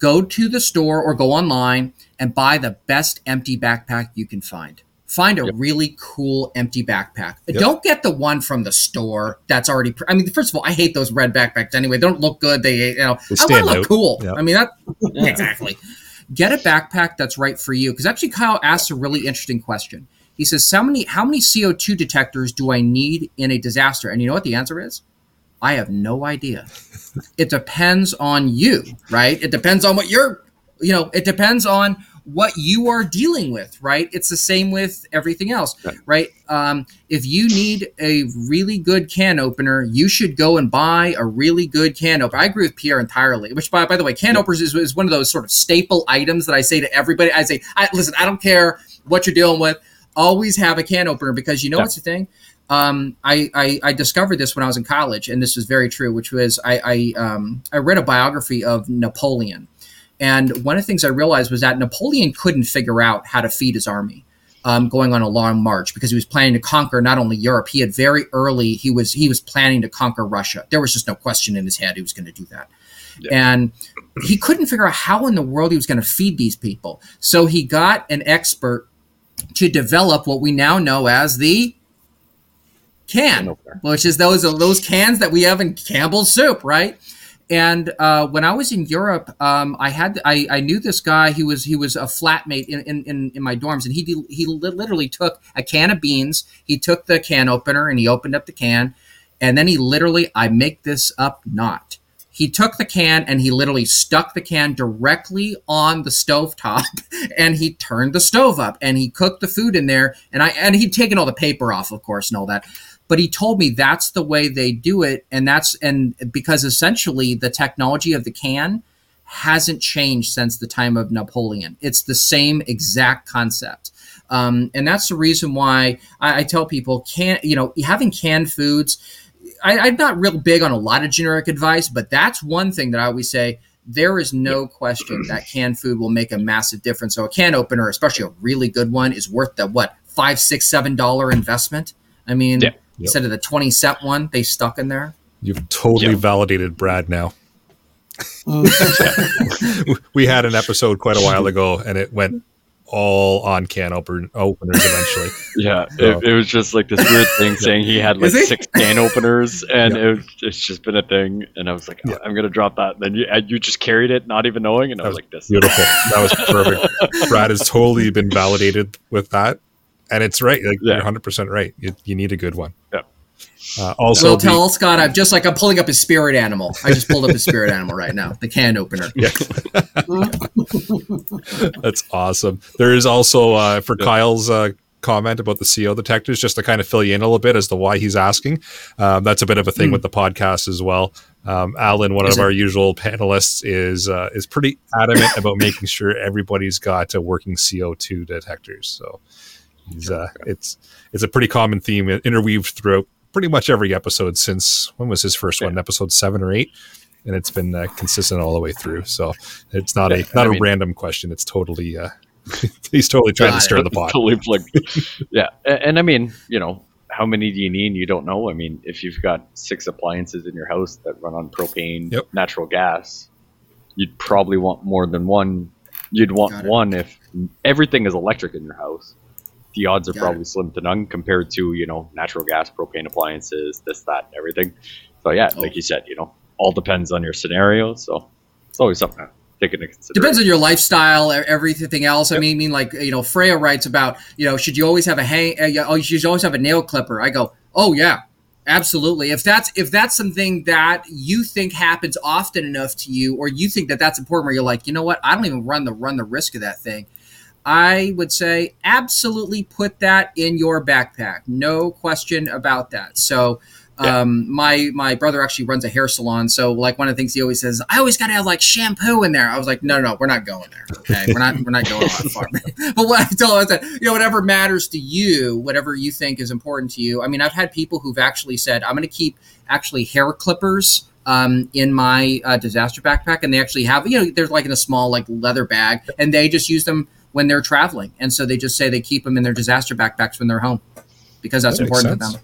Go to the store or go online and buy the best empty backpack you can find. Find a Yep. really cool empty backpack. Yep. Don't get the one from the store that's already. Pr- I mean, first of all, I hate those red backpacks anyway. They don't look good. They, you know, They I want to look cool. Yeah. I mean, that exactly. Get a backpack that's right for you. Because actually, Kyle asked a really interesting question. He says, "How many how many CO two detectors do I need in a disaster?" And you know what the answer is? I have no idea. it depends on you, right? It depends on what you're, you know, it depends on what you are dealing with, right? It's the same with everything else, Right. right? Um, if you need a really good can opener, you should go and buy a really good can opener. I agree with Pierre entirely. Which, by, by the way, can openers is, is one of those sort of staple items that I say to everybody. I say, I, listen, I don't care what you're dealing with, always have a can opener because you know Yeah. what's the thing. Um, I, I I discovered this when I was in college, and this is very true. Which was I I um, I read a biography of Napoleon, and one of the things I realized was that Napoleon couldn't figure out how to feed his army. Um, going on a long march because he was planning to conquer not only Europe. He had very early he was he was planning to conquer Russia. There was just no question in his head he was going to do that, Yeah. and he couldn't figure out how in the world he was going to feed these people. So he got an expert to develop what we now know as the Can which is those those cans that we have in Campbell's soup, right? And uh, when I was in Europe, um, I had I, I knew this guy. He was he was a flatmate in, in, in, my dorms, and he he literally took a can of beans. He took the can opener and he opened up the can, and then he literally I make this up not. He took the can and he literally stuck the can directly on the stove top, and he turned the stove up and he cooked the food in there. And I and he'd taken all the paper off, of course, and all that but he told me that's the way they do it and that's and because essentially the technology of the can hasn't changed since the time of napoleon. It's the same exact concept. Um, and that's the reason why I, I tell people can you know having canned foods I, i'm not real big on a lot of generic advice but that's one thing that i always say there is no question that canned food will make a massive difference. So a can opener especially a really good one is worth the what five six seven dollar investment? I mean Yeah. Yep. instead of the 20 cent one they stuck in there You've totally Yeah. validated Brad now. Mm. we had an episode quite a while ago, and it went all on can open openers eventually. Yeah, So- it, it was just like this weird thing saying he had like Is he? six can openers, and Yeah. it was, it's just been a thing. And I was like, oh, Yeah. I'm gonna drop that. Then you and you just carried it, not even knowing, and I was was like, this. Beautiful. That was perfect. Brad has totally been validated with that, and it's right. Like Yeah. you're 100 percent right. You, you need a good one. Yeah. Uh, also, well the- tell scott i'm just like i'm pulling up his spirit animal i just pulled up his spirit animal right now the can opener Yeah. That's awesome. There is also uh, for Yeah. Kyle's uh, comment about the CO detectors, just to kind of fill you in a little bit as to why he's asking. Um, that's a bit of a thing Hmm. with the podcast as well. Um, Alan, one Is of it? our usual panelists, is uh, is pretty adamant about making sure everybody's got uh, working CO two detectors. So he's uh, it's it's a pretty common theme interweaved throughout pretty much every episode since when was his first one? Episode seven or eight. And it's been uh, consistent all the way through. So it's not a not I a mean- random question. It's totally uh, he's totally trying Got to stir the pot. totally plugged. yeah, and, and I mean, you know, how many do you need? You don't know. I mean, if you've got six appliances in your house that run on propane, Yep. natural gas, you'd probably want more than one. You'd want one if everything is electric in your house. The odds are Got probably slim to none compared to you know natural gas, propane appliances, this, that, and everything. So yeah, like you said, you know, all depends on your scenario. So it's always something to take into consideration. Depends on your lifestyle, everything else. I mean, I mean, like you know, Freya writes about you know, should you always have a hang? Uh, oh, you should always have a nail clipper. I go, oh yeah, absolutely. If that's if that's something that you think happens often enough to you, or you think that that's important, where you're like, you know what, I don't even run the run the risk of that thing. I would say absolutely put that in your backpack. No question about that. So Yeah. um, my my brother actually runs a hair salon, so like one of the things he always says, I always got to have like shampoo in there. I was like, no, no, no we're not going there. Okay, we're not we're not going that far. but what I told him, said, you know, whatever matters to you, whatever you think is important to you. I mean, I've had people who've actually said, I'm going to keep actually hair clippers. Um, in my uh, disaster backpack, and they actually have, you know, they're like in a small like leather bag, and they just use them when they're traveling, and so they just say they keep them in their disaster backpacks when they're home, because that's That makes important to them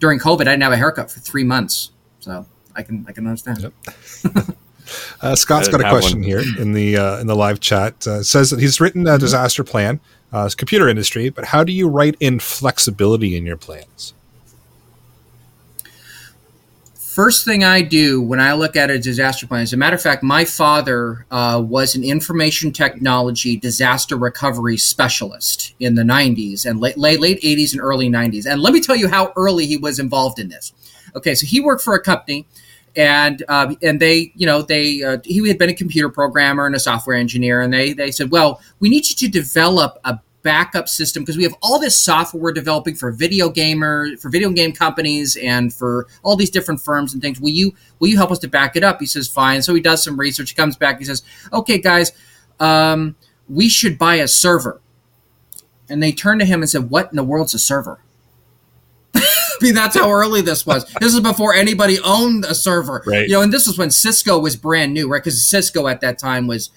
during COVID, I didn't have a haircut for three months, so I can I can understand. Yep. Uh, Scott's I got a question one. here in the uh, in the live chat. Uh, says that he's written Mm-hmm. a disaster plan. Uh, it's computer industry, but how do you write in flexibility in your plans? First thing I do when I look at a disaster plan, as a matter of fact, my father uh, was an information technology disaster recovery specialist in the 90s and late, late late 80s and early 90s. And let me tell you how early he was involved in this. Okay, so he worked for a company, and uh, and they, you know, they uh, he had been a computer programmer and a software engineer, and they they said, well, we need you to develop a backup system because we have all this software we're developing for video gamer for video game companies and for all these different firms and things will you will you help us to back it up he says fine so he does some research he comes back he says okay guys um, we should buy a server and they turned to him and said what in the world's a server I mean, that's how early this was. This is before anybody owned a server. Right. You know, and this was when Cisco was brand new, right? Because Cisco at that time was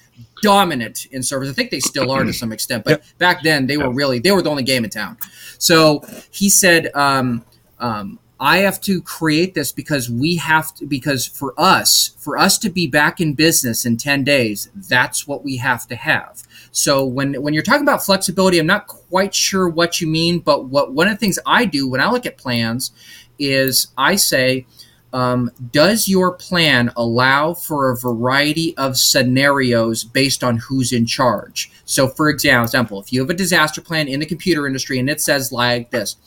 dominant in servers. I think they still are to some extent, but Yep. back then they were really they were the only game in town. So he said, um, um, "I have to create this because we have to because for us for us to be back in business in ten days, that's what we have to have." So when when you're talking about flexibility, I'm not quite sure what you mean, but what one of the things I do when I look at plans is I say. Um, does your plan allow for a variety of scenarios based on who's in charge? So, for example, if you have a disaster plan in the computer industry and it says like this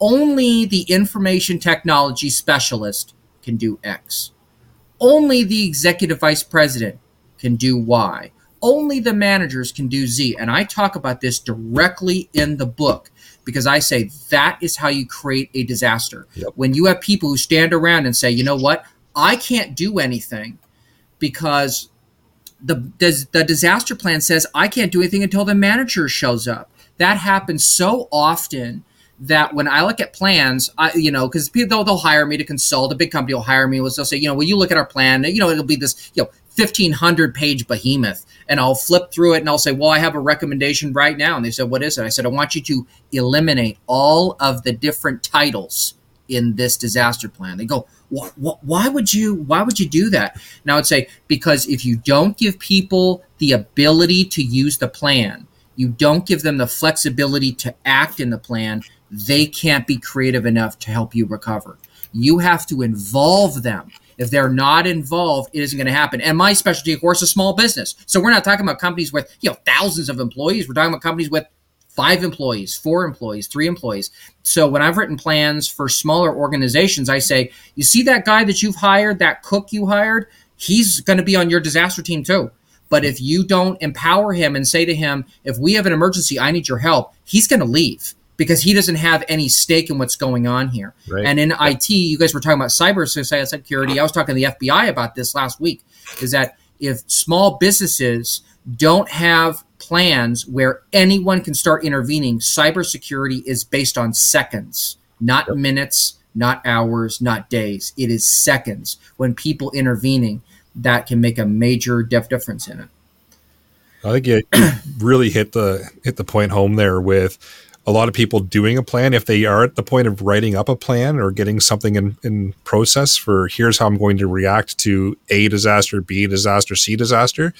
only the information technology specialist can do X, only the executive vice president can do Y, only the managers can do Z. And I talk about this directly in the book because I say that is how you create a disaster. Yep. When you have people who stand around and say, you know what, I can't do anything because the does the disaster plan says I can't do anything until the manager shows up. That happens so often that when I look at plans, I you know because people they'll, they'll hire me to consult. A big company will hire me. They'll say, you know, will you look at our plan? You know, it'll be this you know fifteen hundred page behemoth, and I'll flip through it and I'll say, well, I have a recommendation right now. And they said, what is it? I said, I want you to eliminate all of the different titles in this disaster plan. They go, wh- wh- why would you why would you do that? And I would say because if you don't give people the ability to use the plan, you don't give them the flexibility to act in the plan, they can't be creative enough to help you recover. You have to involve them. If they're not involved, it isn't going to happen. And my specialty, of course, is small business. So we're not talking about companies with you know thousands of employees. We're talking about companies with five employees, four employees, three employees. So when I've written plans for smaller organizations, I say, you see that guy that you've hired, that cook you hired, he's going to be on your disaster team too. But if you don't empower him and say to him, if we have an emergency, I need your help, he's going to leave because he doesn't have any stake in what's going on here. Right. And in IT, you guys were talking about cyber security. I was talking to the FBI about this last week. Is that if small businesses don't have plans where anyone can start intervening, cybersecurity is based on seconds, not minutes, not hours, not days. It is seconds when people intervening that can make a major def- difference in it. I think you really hit the hit the point home there with a lot of people doing a plan. If they are at the point of writing up a plan or getting something in, in process for here's how I'm going to react to A disaster, B disaster, C disaster,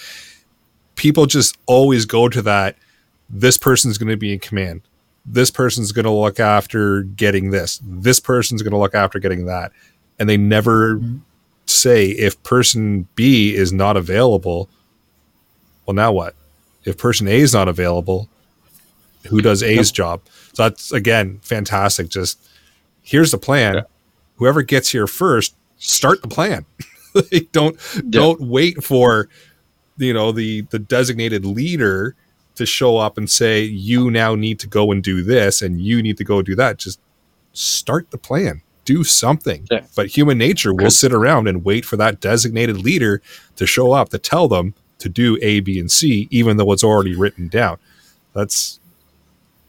people just always go to that. This person's going to be in command. This person's going to look after getting this. This person's going to look after getting that. and they never mm-hmm. say if person B is not available. Well, now what? If person A is not available, who does A's yep. job? So that's again fantastic. Just here's the plan. Yeah. Whoever gets here first, start the plan. don't don't wait for you know the the designated leader to show up and say you now need to go and do this and you need to go do that. Just start the plan. Do something. Yeah. But human nature will sit around and wait for that designated leader to show up to tell them to do A, B, and C, even though it's already written down. That's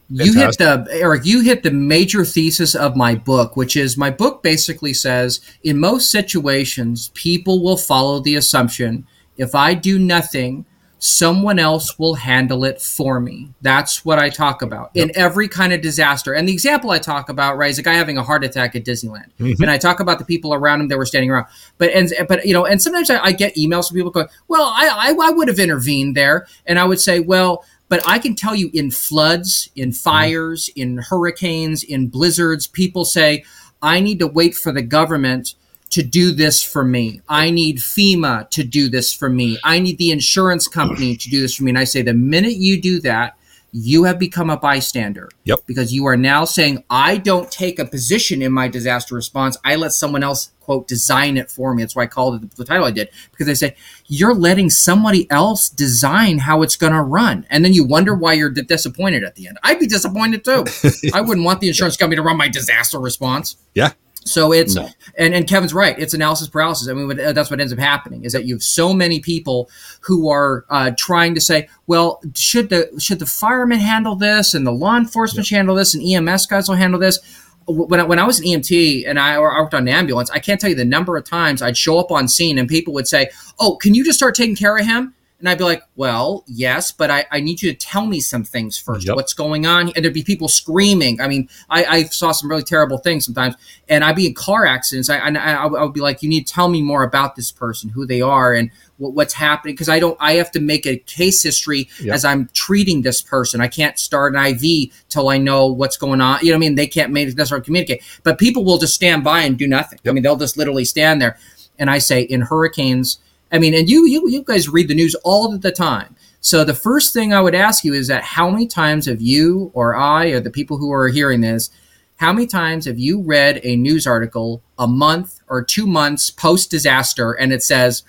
you hit the Eric. You hit the major thesis of my book, which is my book basically says in most situations, people will follow the assumption if I do nothing, someone else will handle it for me. That's what I talk about yep. in every kind of disaster. And the example I talk about, right, is a guy having a heart attack at Disneyland, mm-hmm. and I talk about the people around him that were standing around. But and but you know, and sometimes I, I get emails from people going, "Well, I, I I would have intervened there," and I would say, "Well." But I can tell you in floods, in mm-hmm. fires, mm-hmm. in hurricanes, in blizzards, people say, I need to wait for the government to do this for me. I need FEMA to do this for me. I need the insurance company to do this for me. And I say, the minute you do that, you have become a bystander. Yep. Because you are now saying, I don't take a position in my disaster response. I let someone else, quote, design it for me. That's why I called it the, the title I did. Because I say, you're letting somebody else design how it's going to run. And then you wonder why you're disappointed at the end. I'd be disappointed too. I wouldn't want the insurance company to run my disaster response. Yeah. So it's no. and and Kevin's right. It's analysis paralysis. I mean, that's what ends up happening is that you have so many people who are uh, trying to say, well, should the should the firemen handle this and the law enforcement yep. handle this and EMS guys will handle this. When I, when I was an EMT and I, I worked on an ambulance, I can't tell you the number of times I'd show up on scene and people would say, "Oh, can you just start taking care of him?" And I'd be like, well, yes, but I, I need you to tell me some things first. Yep. What's going on? And there'd be people screaming. I mean, I, I saw some really terrible things sometimes. And I'd be in car accidents. I, I, I would be like, you need to tell me more about this person, who they are, and what, what's happening. Because I don't, I have to make a case history yep. as I'm treating this person. I can't start an IV till I know what's going on. You know what I mean? They can't make necessarily communicate. But people will just stand by and do nothing. Yep. I mean, they'll just literally stand there. And I say, in hurricanes, I mean, and you you you guys read the news all the time. So the first thing I would ask you is that how many times have you or I or the people who are hearing this, how many times have you read a news article a month or two months post disaster and it says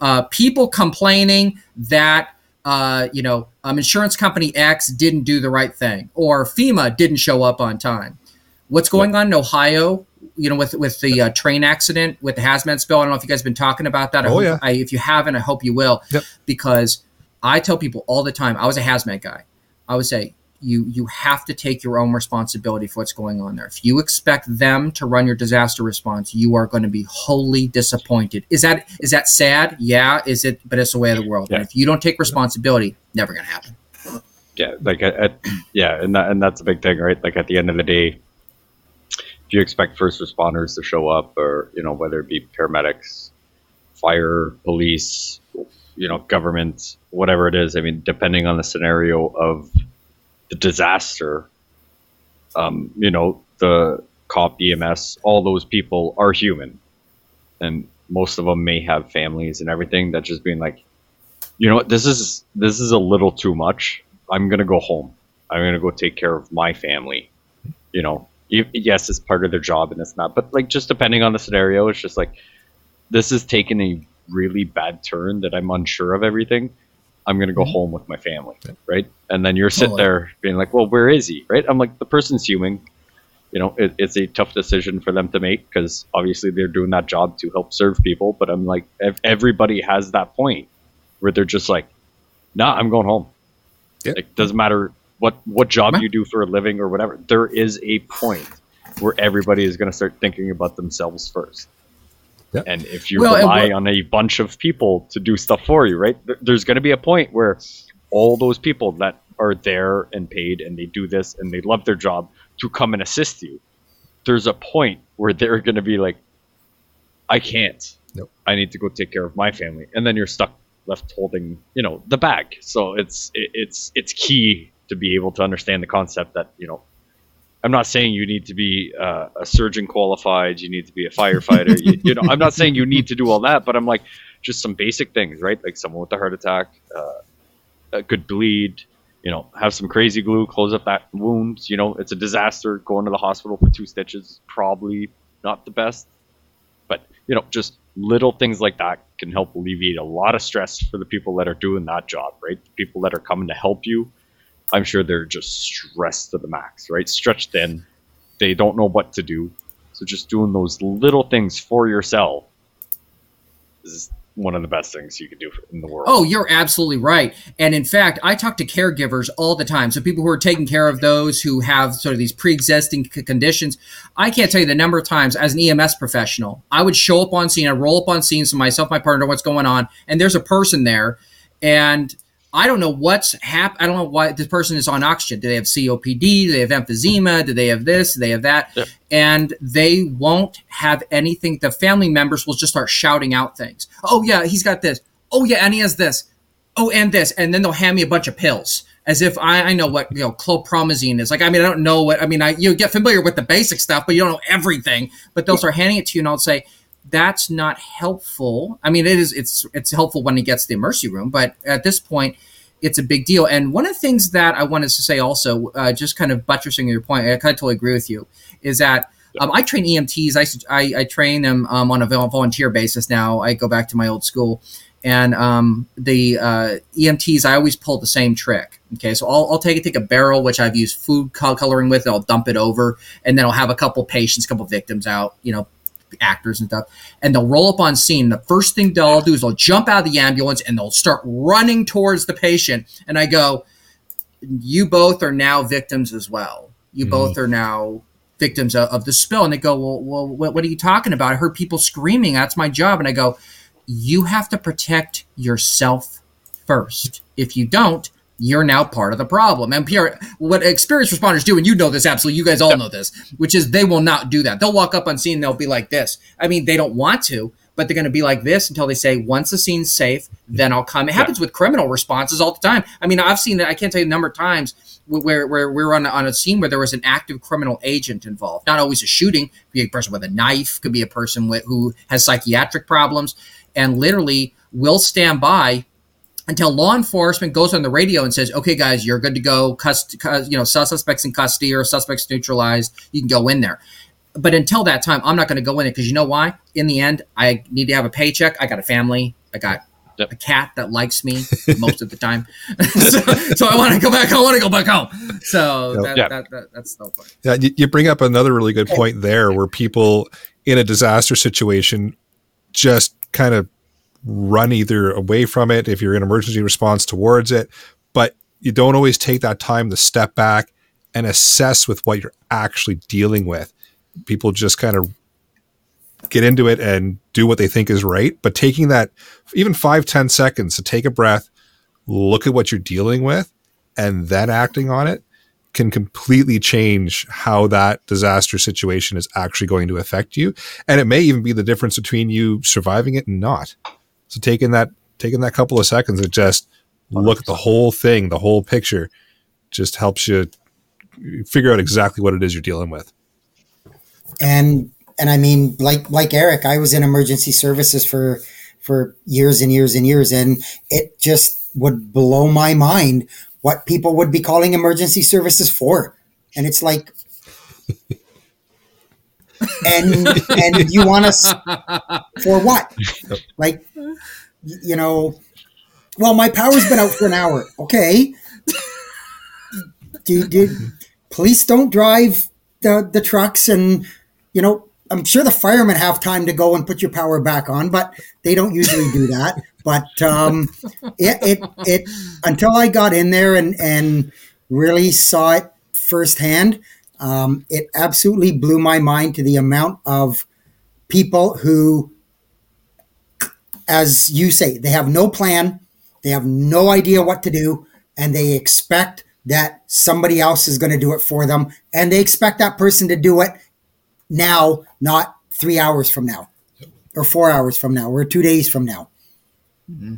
uh, people complaining that uh, you know um, insurance company X didn't do the right thing or FEMA didn't show up on time. What's going on in Ohio you know, with with the uh, train accident with the hazmat spill. I don't know if you guys have been talking about that. I oh hope, yeah. I, if you haven't, I hope you will. Yep. Because I tell people all the time. I was a hazmat guy. I would say you you have to take your own responsibility for what's going on there. If you expect them to run your disaster response, you are going to be wholly disappointed. Is that is that sad? Yeah. Is it? But it's the way of the world. Yeah. And if you don't take responsibility, never going to happen. Yeah, like at, at, yeah, and that, and that's a big thing, right? Like at the end of the day, you expect first responders to show up, or you know whether it be paramedics, fire, police, you know, government, whatever it is. I mean, depending on the scenario of the disaster, um, you know, the cop, EMS, all those people are human, and most of them may have families and everything. That just being like, you know what, this is this is a little too much. I'm gonna go home. I'm gonna go take care of my family. You know, yes, it's part of their job and it's not. But like just depending on the scenario, it's just like this has taken a really bad turn that I'm unsure of everything. I'm gonna go mm-hmm. home with my family, right? And then you're sitting there being like, "Well, where is he?" Right? I'm like, the person's human. You know, it, it's a tough decision for them to make because obviously they're doing that job to help serve people. But I'm like, everybody has that point where they're just like, "Nah, I'm going home." Yeah. It doesn't matter what what job you do for a living or whatever, there is a point where everybody is going to start thinking about themselves first. Yep. And if you well, rely on a bunch of people to do stuff for you, right? There's going to be a point where all those people that are there and paid and they do this and they love their job to come and assist you. There's a point where they're going to be like, I can't. Nope. I need to go take care of my family, and then you're stuck left holding, you know, the bag. So it's it, it's it's key to be able to understand the concept that you know I'm not saying you need to be uh, a surgeon qualified, you need to be a firefighter. you, you, know, I'm not saying you need to do all that, but I'm like just some basic things, right? Like someone with a heart attack uh, could bleed, you know, have some crazy glue, close up that wound. You know, it's a disaster. Going to the hospital for two stitches probably not the best, but you know, just little things like that can help alleviate a lot of stress for the people that are doing that job, right? The people that are coming to help you, I'm sure they're just stressed to the max, right? Stretched thin. They don't know what to do. So just doing those little things for yourself is one of the best things you can do in the world. Oh, you're absolutely right. And in fact, I talk to caregivers all the time. So people who are taking care of those who have sort of these pre-existing c- conditions. I can't tell you the number of times as an EMS professional, I would show up on scene, I roll up on scene, so myself, my partner, what's going on, and there's a person there, and I don't know what's hap. I don't know why this person is on oxygen. Do they have COPD? Do they have emphysema? Do they have this? Do they have that? Yep. And they won't have anything. The family members will just start shouting out things. Oh yeah, he's got this. Oh yeah, and he has this. Oh, and this, and then they'll hand me a bunch of pills as if I, I know what you know chlorpromazine is. Like I mean, I don't know what I mean. I you get familiar with the basic stuff, but you don't know everything. But they'll start handing it to you, and I'll say that's not helpful. I mean, it is it's it's helpful when he gets the emergency room, but at this point, it's a big deal. And one of the things that I wanted to say also, uh, just kind of buttressing your point, I kind of totally agree with you, is that um, I train EMTs. I, I, I train them um, on a volunteer basis now. I go back to my old school. And um, the uh, EMTs, I always pull the same trick. Okay, so I'll, I'll take take a barrel, which I've used food coloring with, and I'll dump it over, and then I'll have a couple patients, a couple victims out, you know, actors and stuff, and they'll roll up on scene. The first thing they'll do is they'll jump out of the ambulance and they'll start running towards the patient. And I go, "You both are now victims as well. You mm-hmm. both are now." victims of, of, the spill and they go well, well what, what are you talking about i heard people screaming that's my job and i go you have to protect yourself first if you don't you're now part of the problem. And Pierre, what experienced responders do, and you know this absolutely, you guys all know this, which is they will not do that. They'll walk up on scene and they'll be like this. I mean, they don't want to, but they're going to be like this until they say, once the scene's safe, then I'll come. It happens yeah. with criminal responses all the time. I mean, I've seen that. I can't tell you the number of times where, where we're on, on a scene where there was an active criminal agent involved. Not always a shooting, could be a person with a knife, could be a person with, who has psychiatric problems, and literally will stand by until law enforcement goes on the radio and says, "Okay, guys, you're good to go. Cust- you know, suspects in custody or suspects neutralized. You can go in there." But until that time, I'm not going to go in it because you know why? In the end, I need to have a paycheck. I got a family. I got yep. a cat that likes me most of the time. so, so, I want to go back. Home. I want to go back home. So that, yeah. that, that, that's the point. Yeah, you bring up another really good point there, where people in a disaster situation just kind of run either away from it if you're in emergency response towards it, but you don't always take that time to step back and assess with what you're actually dealing with. People just kind of get into it and do what they think is right. But taking that even five, ten seconds to take a breath, look at what you're dealing with, and then acting on it can completely change how that disaster situation is actually going to affect you. And it may even be the difference between you surviving it and not. So taking that taking that couple of seconds to just look at the whole thing, the whole picture, just helps you figure out exactly what it is you're dealing with. And and I mean, like like Eric, I was in emergency services for for years and years and years, and it just would blow my mind what people would be calling emergency services for. And it's like and and you want us for what? Like, you know, well, my power's been out for an hour. Okay, do, do police don't drive the the trucks, and you know, I'm sure the firemen have time to go and put your power back on, but they don't usually do that. But um, it, it it until I got in there and and really saw it firsthand um, it absolutely blew my mind to the amount of people who, as you say, they have no plan, they have no idea what to do, and they expect that somebody else is going to do it for them. And they expect that person to do it now, not three hours from now, or four hours from now, or two days from now. Mm-hmm.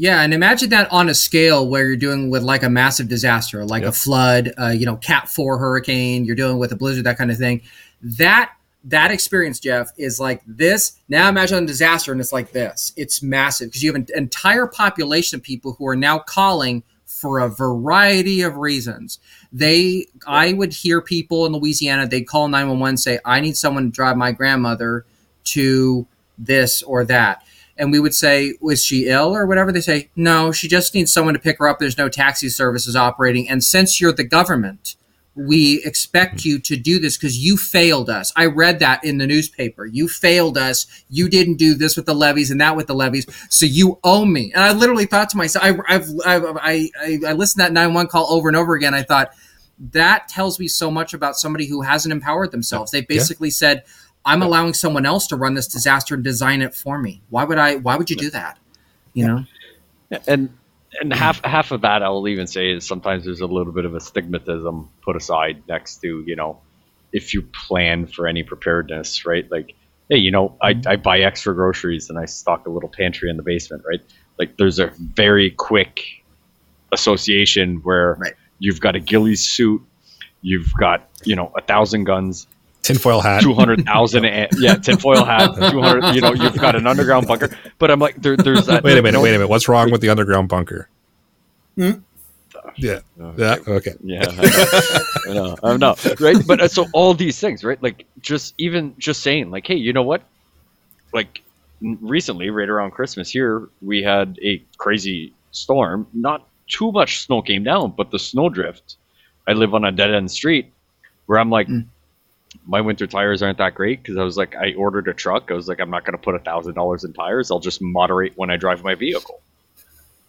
Yeah, and imagine that on a scale where you're doing with like a massive disaster, like Yep. a flood, uh, you know, Cat Four hurricane. You're dealing with a blizzard, that kind of thing. That that experience, Jeff, is like this. Now imagine a disaster, and it's like this. It's massive because you have an entire population of people who are now calling for a variety of reasons. They, I would hear people in Louisiana, they call 911, say, I need someone to drive my grandmother to this or that. And we would say, was she ill or whatever? They say, no, she just needs someone to pick her up. There's no taxi services operating. And since you're the government, we expect you to do this because you failed us. I read that in the newspaper. You failed us. You didn't do this with the levees and that with the levees. So you owe me. And I literally thought to myself, I, I've, I've, I, I, I listened to that 911 call over and over again. I thought, that tells me so much about somebody who hasn't empowered themselves. They basically said, I'm allowing someone else to run this disaster and design it for me. Why would I? Why would you do that? You know? and and mm. half half of that I'll even say is sometimes there's a little bit of a stigmatism put aside next to you know if you plan for any preparedness, right? Like, hey, you know, I, mm. I buy extra groceries and I stock a little pantry in the basement, right? Like, there's a very quick association where Right. you've got a ghillie suit, you've got you know a thousand guns, Tinfoil hat. two hundred thousand, yeah, tinfoil hat, two hundred. You know, you've got an underground bunker. But I'm like, there, there's that. Wait a minute, no- wait a minute. What's wrong with the underground bunker? Hmm? Yeah. Yeah. Okay. Yeah, I know, I know, right? But uh, so all these things, right? Like just even just saying, like, hey, you know what? Like recently, right around Christmas here, we had a crazy storm. Not too much snow came down, but the snowdrift. I live on a dead end street where I'm like, Mm. My winter tires aren't that great because I was like, I ordered a truck. I was like, I'm not going to put a thousand dollars in tires. I'll just moderate when I drive my vehicle.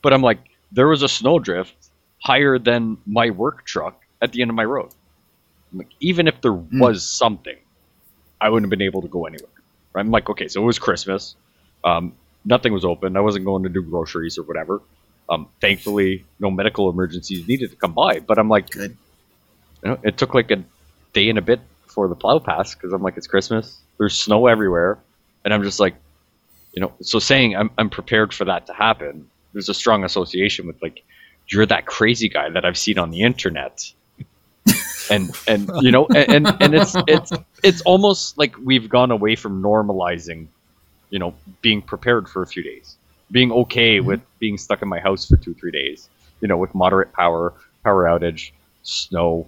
But I'm like, there was a snowdrift higher than my work truck at the end of my road. I'm like, even if there was something, I wouldn't have been able to go anywhere. Right? I'm like, okay, so it was Christmas. Um, nothing was open. I wasn't going to do groceries or whatever. Um, thankfully, no medical emergencies needed to come by. But I'm like, Good. you know, it took like a day and a bit before the plow pass because I'm like, it's Christmas. There's snow everywhere, and I'm just like, you know, so saying I'm I'm prepared for that to happen. There's a strong association with like, you're that crazy guy that I've seen on the internet, and and you know, and and, and it's it's it's almost like we've gone away from normalizing, you know, being prepared for a few days, being okay mm-hmm. with being stuck in my house for two three days, you know, with moderate power power outage, snow,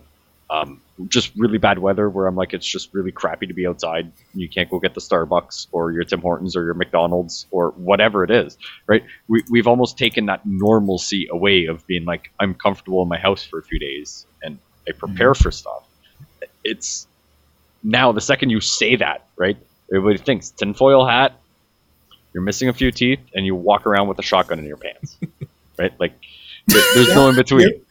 um, just really bad weather where I'm like, it's just really crappy to be outside. You can't go get the Starbucks or your Tim Hortons or your McDonald's or whatever it is, right? We, we've almost taken that normalcy away of being like, I'm comfortable in my house for a few days and I prepare for stuff. It's now the second you say that, right? Everybody thinks tinfoil hat, you're missing a few teeth, and you walk around with a shotgun in your pants, right? Like, there- there's no in between.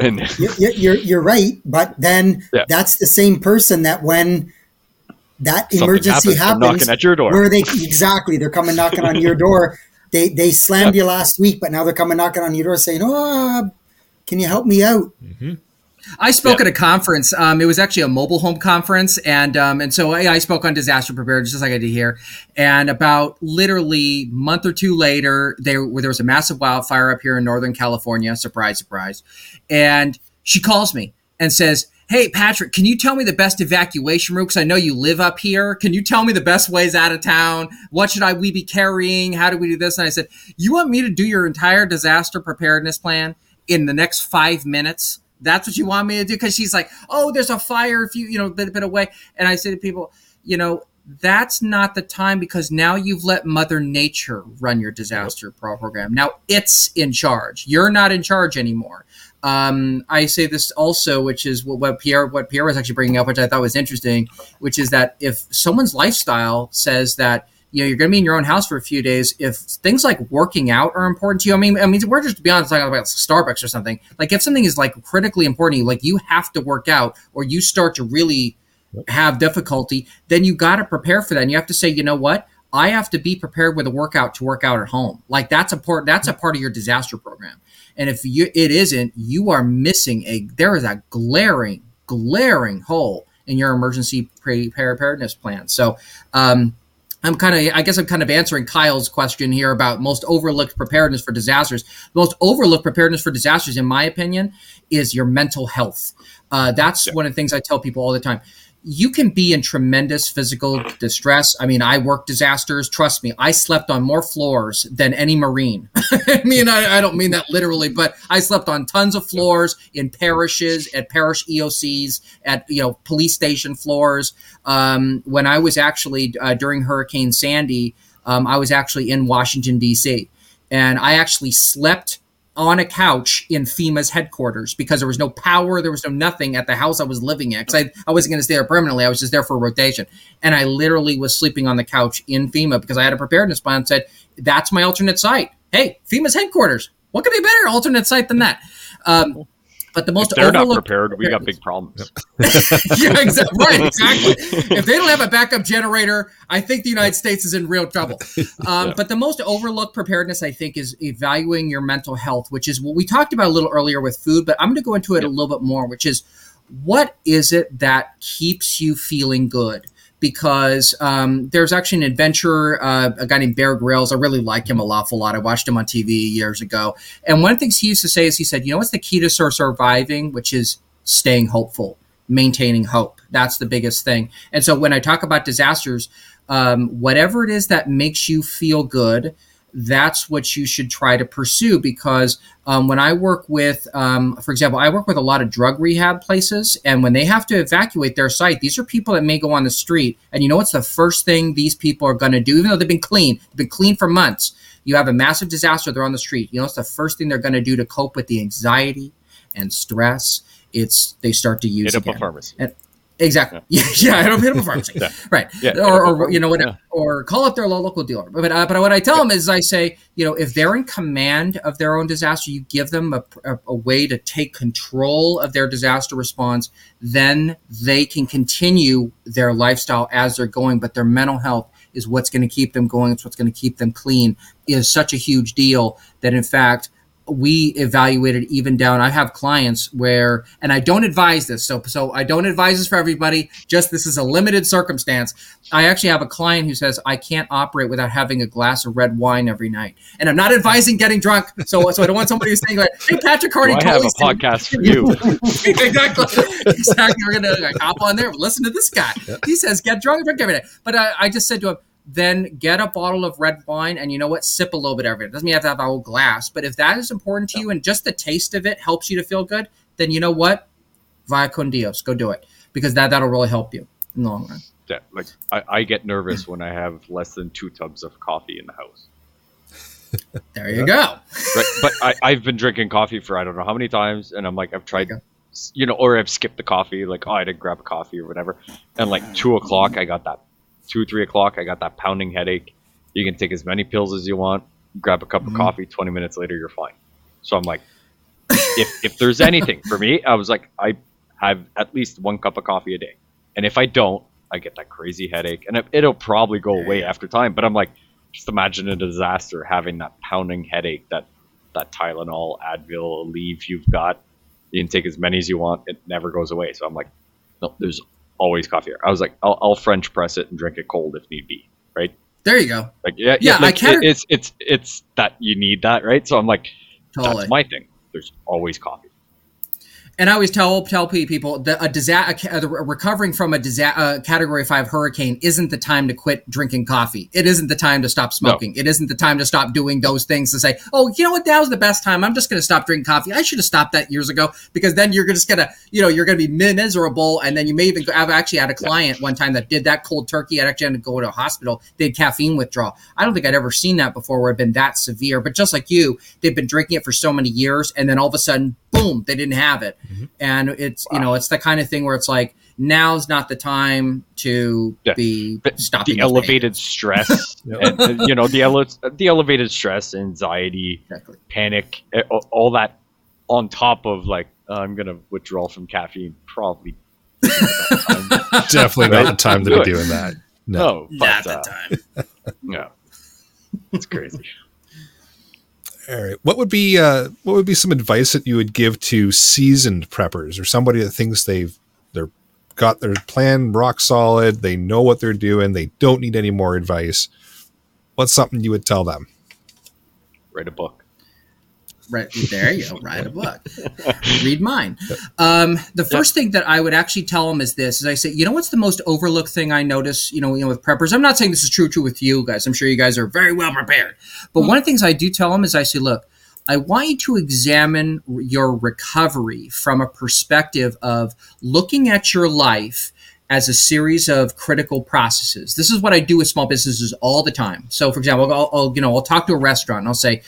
And You're, you're- you're, you're right, but then Yeah. that's the same person that when that something emergency happens, happens, knocking at your door. where they exactly they're coming knocking on your door. They they slammed you last week, but now they're coming knocking on your door saying, "Oh, can you help me out?" Mm-hmm. I spoke Yeah. at a conference. Um, it was actually a mobile home conference, and um, and so I, I spoke on disaster preparedness, just like I did here. And about literally month or two later, there there was a massive wildfire up here in Northern California. Surprise, surprise! And she calls me and says, "Hey, Patrick, can you tell me the best evacuation route? Because I know you live up here. Can you tell me the best ways out of town? What should I we be carrying? How do we do this?" And I said, "You want me to do your entire disaster preparedness plan in the next five minutes?" That's what you want me to do? Because she's like, oh, there's a fire if you, you know, a bit, bit away. And I say to people, you know, that's not the time because now you've let Mother Nature run your disaster pro- program. Now it's in charge. You're not in charge anymore. Um, I say this also, which is what, what Pierre what Pierre was actually bringing up, which I thought was interesting, which is that if someone's lifestyle says that you know you're going to be in your own house for a few days, if things like working out are important to you, I mean, I mean, we're just to be honest talking about Starbucks or something. Like if something is like critically important, to you, like you have to work out, or you start to really have difficulty, then you got to prepare for that. And you have to say, you know what? I have to be prepared with a workout to work out at home. Like that's a part. That's a part of your disaster program. And if you it isn't, you are missing a. There is a glaring, glaring hole in your emergency preparedness plan. So, um, I'm kind of, I guess I'm kind of answering Kyle's question here about most overlooked preparedness for disasters. The most overlooked preparedness for disasters, in my opinion, is your mental health. Uh, that's yeah. one of the things I tell people all the time you can be in tremendous physical distress. I mean, I work disasters. Trust me, I slept on more floors than any Marine. I mean, I, I, don't mean that literally, but I slept on tons of floors in parishes, at parish EOCs, at you know police station floors. Um, when I was actually uh, during Hurricane Sandy, um, I was actually in Washington D.C. and I actually slept on a couch in FEMA's headquarters because there was no power, there was no nothing at the house I was living in. Because I, I wasn't going to stay there permanently, I was just there for a rotation. And I literally was sleeping on the couch in FEMA because I had a preparedness plan and said, that's my alternate site. Hey, FEMA's headquarters. What could be a better alternate site than that? Um, but the most if they're not prepared, we got big problems. yeah, exactly. Right, exactly. if they don't have a backup generator, I think the United States is in real trouble. Um, yeah. But the most overlooked preparedness, I think, is evaluating your mental health, which is what we talked about a little earlier with food. But I'm going to go into it a little bit more, which is what is it that keeps you feeling good? Because um, there's actually an adventurer, uh, a guy named Bear Grylls. I really like him a awful lot. I watched him on TV years ago. And one of the things he used to say is he said, you know what's the key to surviving, which is staying hopeful, maintaining hope. That's the biggest thing. And so when I talk about disasters, um, whatever it is that makes you feel good, that's what you should try to pursue because um, when I work with, um, for example, I work with a lot of drug rehab places, and when they have to evacuate their site, these are people that may go on the street, and you know what's the first thing these people are going to do, even though they've been clean, they've been clean for months. You have a massive disaster, they're on the street. You know what's the first thing they're going to do to cope with the anxiety and stress? It's they start to use Hit up a pharmacy. And, Exactly. Yeah, yeah. I don't hit them a pharmacy. yeah. Right. Yeah, or, or you know what? Yeah. Or call up their local dealer. But uh, but what I tell them is I say you know if they're in command of their own disaster, you give them a, a, a, way to take control of their disaster response. Then they can continue their lifestyle as they're going. But their mental health is what's going to keep them going. It's what's going to keep them clean. Is such a huge deal that in fact we evaluated even down. I have clients where, and I don't advise this, so so I don't advise this for everybody. Just this is a limited circumstance. I actually have a client who says I can't operate without having a glass of red wine every night, and I'm not advising getting drunk. So so I don't want somebody who's saying like, "Hey, Patrick Hardy, I have a podcast for you." exactly, exactly. We're gonna like, hop on there, listen to this guy. He says get drunk, drink every day. But I, I just said to him then get a bottle of red wine and you know what sip a little bit of it. it doesn't mean you have to have a whole glass but if that is important to you and just the taste of it helps you to feel good then you know what? Via con dios go do it because that that'll really help you in the long run. Yeah like i, I get nervous when i have less than two tubs of coffee in the house. There you go. Right but I, i've been drinking coffee for i don't know how many times and i'm like i've tried you, you know or i've skipped the coffee like oh i didn't grab a coffee or whatever. And like two o'clock i got that two, three o'clock, I got that pounding headache. You can take as many pills as you want, grab a cup mm-hmm. of coffee, 20 minutes later, you're fine. So I'm like, if, if there's anything for me, I was like, I have at least one cup of coffee a day. And if I don't, I get that crazy headache and it, will probably go away after time. But I'm like, just imagine a disaster having that pounding headache, that, that Tylenol, Advil, Aleve you've got. You can take as many as you want. It never goes away. So I'm like, no, there's always coffee. I was like, I'll, I'll, French press it and drink it cold if need be, right? There you go. Like, yeah, yeah, yeah like, I can't. It, it's it's it's that you need that, right? So I'm like, totally. that's my thing. There's always coffee and I always tell tell people that a disaster, recovering from a disaster, category five hurricane isn't the time to quit drinking coffee. It isn't the time to stop smoking. No. It isn't the time to stop doing those things to say, oh, you know what, that was the best time. I'm just going to stop drinking coffee. I should have stopped that years ago because then you're just gonna, you know, you're gonna be miserable, and then you may even. Go, I've actually had a client one time that did that cold turkey. I actually had to go to a hospital. They had caffeine withdrawal. I don't think I'd ever seen that before, where it had been that severe. But just like you, they've been drinking it for so many years, and then all of a sudden, boom, they didn't have it. Mm-hmm. And it's, wow. you know, it's the kind of thing where it's like, now's not the time to yeah. be stopping the elevated stress and, and, you know the ele- the elevated stress anxiety exactly. panic all that on top of like i'm gonna withdraw from caffeine probably definitely not the time to be doing that no, no but, not the uh, time no it's crazy all right. What would be uh, what would be some advice that you would give to seasoned preppers or somebody that thinks they've they're got their plan rock solid. They know what they're doing. They don't need any more advice. What's something you would tell them? Write a book. Right there you go. Write a book. Read mine. Um, the first thing that I would actually tell them is this: is I say, you know, what's the most overlooked thing I notice? You know, you know, with preppers. I'm not saying this is true true with you guys. I'm sure you guys are very well prepared. But one of the things I do tell them is I say, look, I want you to examine your recovery from a perspective of looking at your life as a series of critical processes. This is what I do with small businesses all the time. So, for example, I'll, I'll you know I'll talk to a restaurant and I'll say,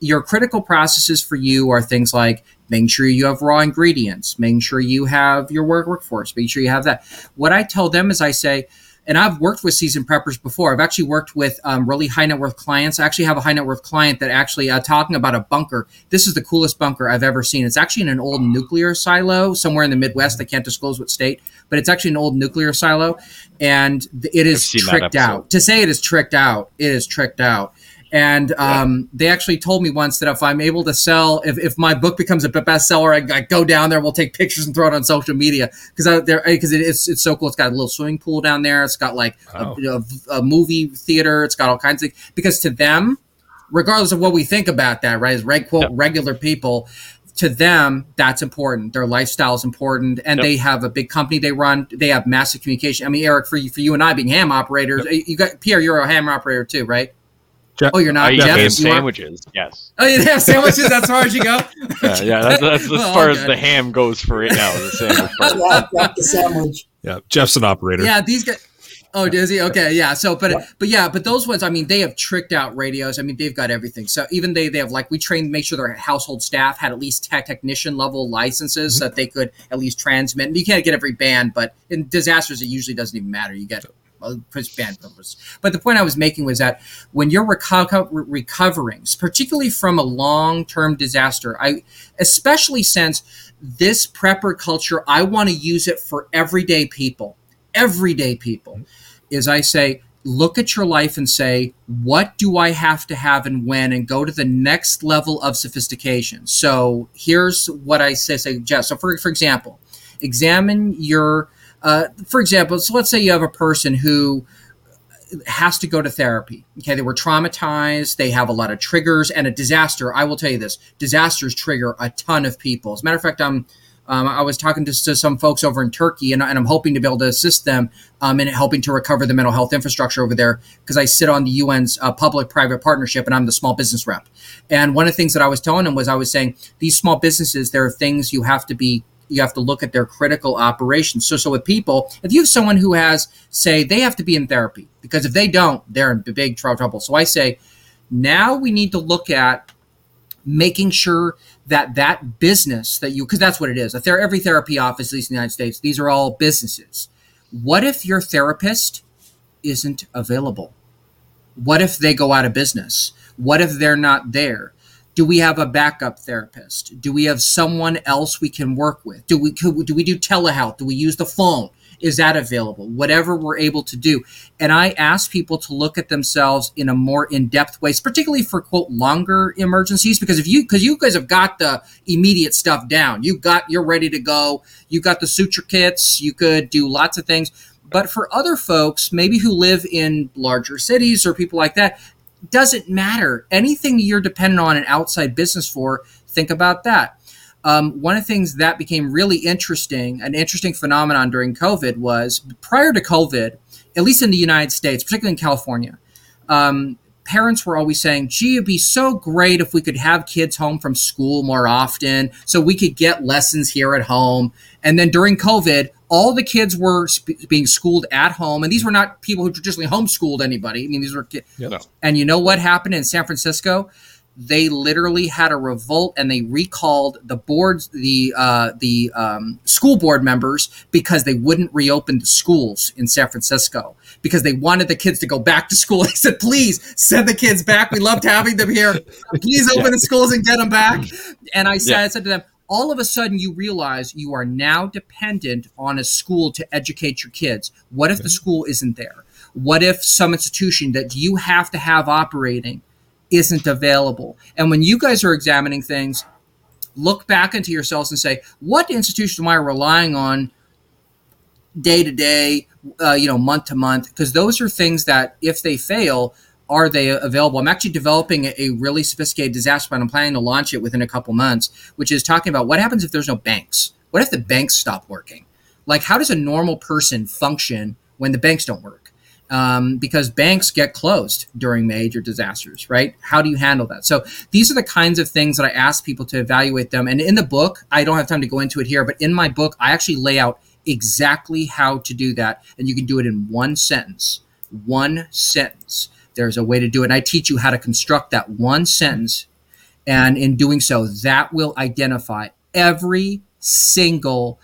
your critical processes for you are things like making sure you have raw ingredients, making sure you have your work workforce, making sure you have that. What I tell them is I say, and I've worked with seasoned preppers before. I've actually worked with um, really high net worth clients. I actually have a high net worth client that actually uh, talking about a bunker. This is the coolest bunker I've ever seen. It's actually in an old nuclear silo somewhere in the Midwest. I can't disclose what state, but it's actually an old nuclear silo, and it is tricked out. To say it is tricked out, it is tricked out. And um, yeah. they actually told me once that if I'm able to sell, if, if my book becomes a bestseller, I, I go down there, we'll take pictures and throw it on social media because there because it, it's it's so cool. It's got a little swimming pool down there. It's got like wow. a, a, a, movie theater. It's got all kinds of because to them, regardless of what we think about that, right? As reg, quote, regular people, to them that's important their lifestyle is important and yep. they have a big company they run they have massive communication i mean eric for you for you and i being ham operators yep. you got pierre you're a ham operator too right Je- oh, you're not. I Jeff, have sandwiches. Yes. Oh, you have sandwiches. That's as far as you go. yeah, yeah. That's, that's as oh, far okay. as the ham goes for right now. The sandwich. yeah, the sandwich. Yeah, Jeff's an operator. Yeah, these guys. Oh, does he? Okay, yeah. So, but yeah. but yeah, but those ones, I mean, they have tricked out radios. I mean, they've got everything. So even they they have like we trained, make sure their household staff had at least tech technician level licenses mm-hmm. so that they could at least transmit. And you can't get every band, but in disasters, it usually doesn't even matter. You get band purpose. But the point I was making was that when you're reco- recovering, particularly from a long-term disaster, I especially since this prepper culture, I want to use it for everyday people. Everyday people, is I say, look at your life and say, what do I have to have and when, and go to the next level of sophistication. So here's what I say, Jeff. So for for example, examine your uh, for example, so let's say you have a person who has to go to therapy. Okay, they were traumatized, they have a lot of triggers, and a disaster. I will tell you this: disasters trigger a ton of people. As a matter of fact, I'm. Um, I was talking to, to, some folks over in Turkey, and, and, I'm hoping to be able to assist them um, in helping to recover the mental health infrastructure over there because I sit on the UN's uh, public-private partnership, and I'm the small business rep. And one of the things that I was telling them was I was saying these small businesses, there are things you have to be you have to look at their critical operations. So, so with people, if you have someone who has, say, they have to be in therapy because if they don't, they're in big trouble. So I say, now we need to look at making sure that that business that you, because that's what it is. If every therapy office, at least in the United States, these are all businesses. What if your therapist isn't available? What if they go out of business? What if they're not there? Do we have a backup therapist? Do we have someone else we can work with? Do we do we do telehealth? Do we use the phone? Is that available? Whatever we're able to do. And i ask people to look at themselves in a more in-depth way particularly for quote longer emergencies because if you because you guys have got the immediate stuff down. You got you're ready to go. You got the suture kits. You could do lots of things. But for other folks maybe who live in larger cities or people like that doesn't matter. Anything you're dependent on an outside business for, think about that. Um, one of the things that became really interesting, an interesting phenomenon during COVID was prior to COVID, at least in the United States, particularly in California, um, parents were always saying, gee, it'd be so great if we could have kids home from school more often so we could get lessons here at home. And then during COVID, all the kids were sp- being schooled at home, and these were not people who traditionally homeschooled anybody. I mean, these were kids. Yep. And you know what happened in San Francisco? They literally had a revolt, and they recalled the boards, the uh, the um, school board members, because they wouldn't reopen the schools in San Francisco because they wanted the kids to go back to school. They said, "Please send the kids back. We loved having them here. Please open yeah. the schools and get them back." Mm-hmm. And I said, yeah. I said to them, all of a sudden you realize you are now dependent on a school to educate your kids. What if the school isn't there? What if some institution that you have to have operating isn't available? And when you guys are examining things, look back into yourselves and say, what institution am I relying on day to day, uh, you know, month to month, because those are things that if they fail, are they available? I'm actually developing a, really sophisticated disaster plan. I'm planning to launch it within a couple months, which is talking about what happens if there's no banks. What if the banks stop working? Like, how does a normal person function when the banks don't work? Um, because banks get closed during major disasters, right? How do you handle that? So these are the kinds of things that I ask people to evaluate them. And in the book, I don't have time to go into it here, but in my book, I actually lay out exactly how to do that. And you can do it in one sentence. One sentence. There's a way to do it. And I teach you how to construct that one sentence. And in doing so, that will identify every single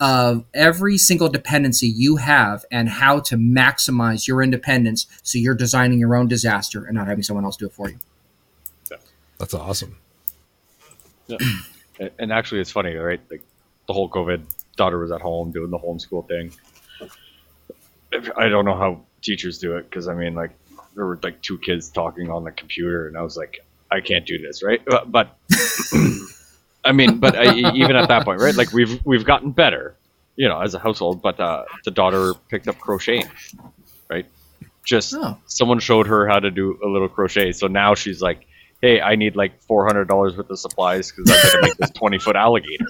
of every single dependency you have and how to maximize your independence so you're designing your own disaster and not having someone else do it for you. That's awesome. Yeah. and actually, it's funny, right? Like the whole COVID, daughter was at home doing the homeschool thing. I don't know how teachers do it because I mean, like, there were like two kids talking on the computer, and I was like, I can't do this, right? But I mean, but I, even at that point, right? Like we've we've gotten better, you know, as a household. But uh, the daughter picked up crocheting, right? Just oh. someone showed her how to do a little crochet, so now she's like, "Hey, I need like four hundred dollars worth of supplies because I'm gonna make this twenty foot alligator."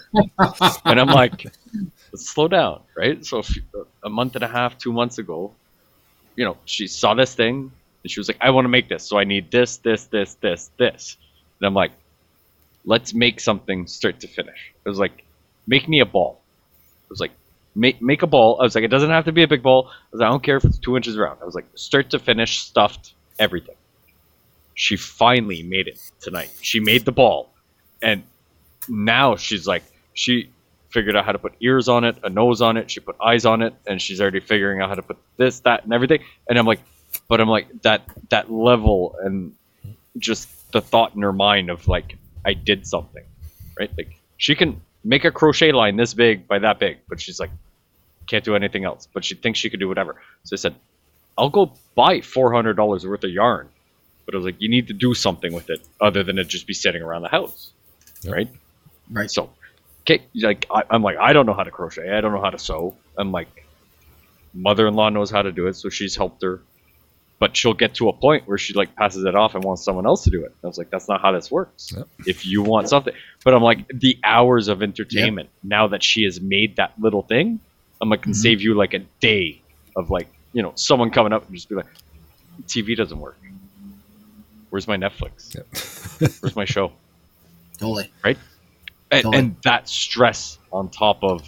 and I'm like, "Slow down, right?" So a month and a half, two months ago, you know, she saw this thing and she was like, "I want to make this, so I need this, this, this, this, this." And I'm like, let's make something start to finish. It was like, make me a ball. It was like, make make a ball. I was like, it doesn't have to be a big ball. I was like, I don't care if it's two inches around. I was like, start to finish, stuffed, everything. She finally made it tonight. She made the ball, and now she's like, she figured out how to put ears on it, a nose on it. She put eyes on it, and she's already figuring out how to put this, that, and everything. And I'm like, but I'm like that that level and just the thought in her mind of like I did something, right? Like she can make a crochet line this big by that big, but she's like can't do anything else. But she thinks she could do whatever. So I said, I'll go buy four hundred dollars worth of yarn, but I was like, you need to do something with it other than it just be sitting around the house, yep. right? Right. So, okay, like I, I'm like, I don't know how to crochet. I don't know how to sew. I'm like, mother-in-law knows how to do it, so she's helped her but she'll get to a point where she like passes it off and wants someone else to do it. I was like, that's not how this works. Yep. If you want something, but I'm like, the hours of entertainment yep. now that she has made that little thing, I'm like, can mm-hmm. save you like a day of like, you know, someone coming up and just be like, TV doesn't work. Where's my Netflix? Yep. Where's my show? Totally. Right. And, totally. and that stress on top of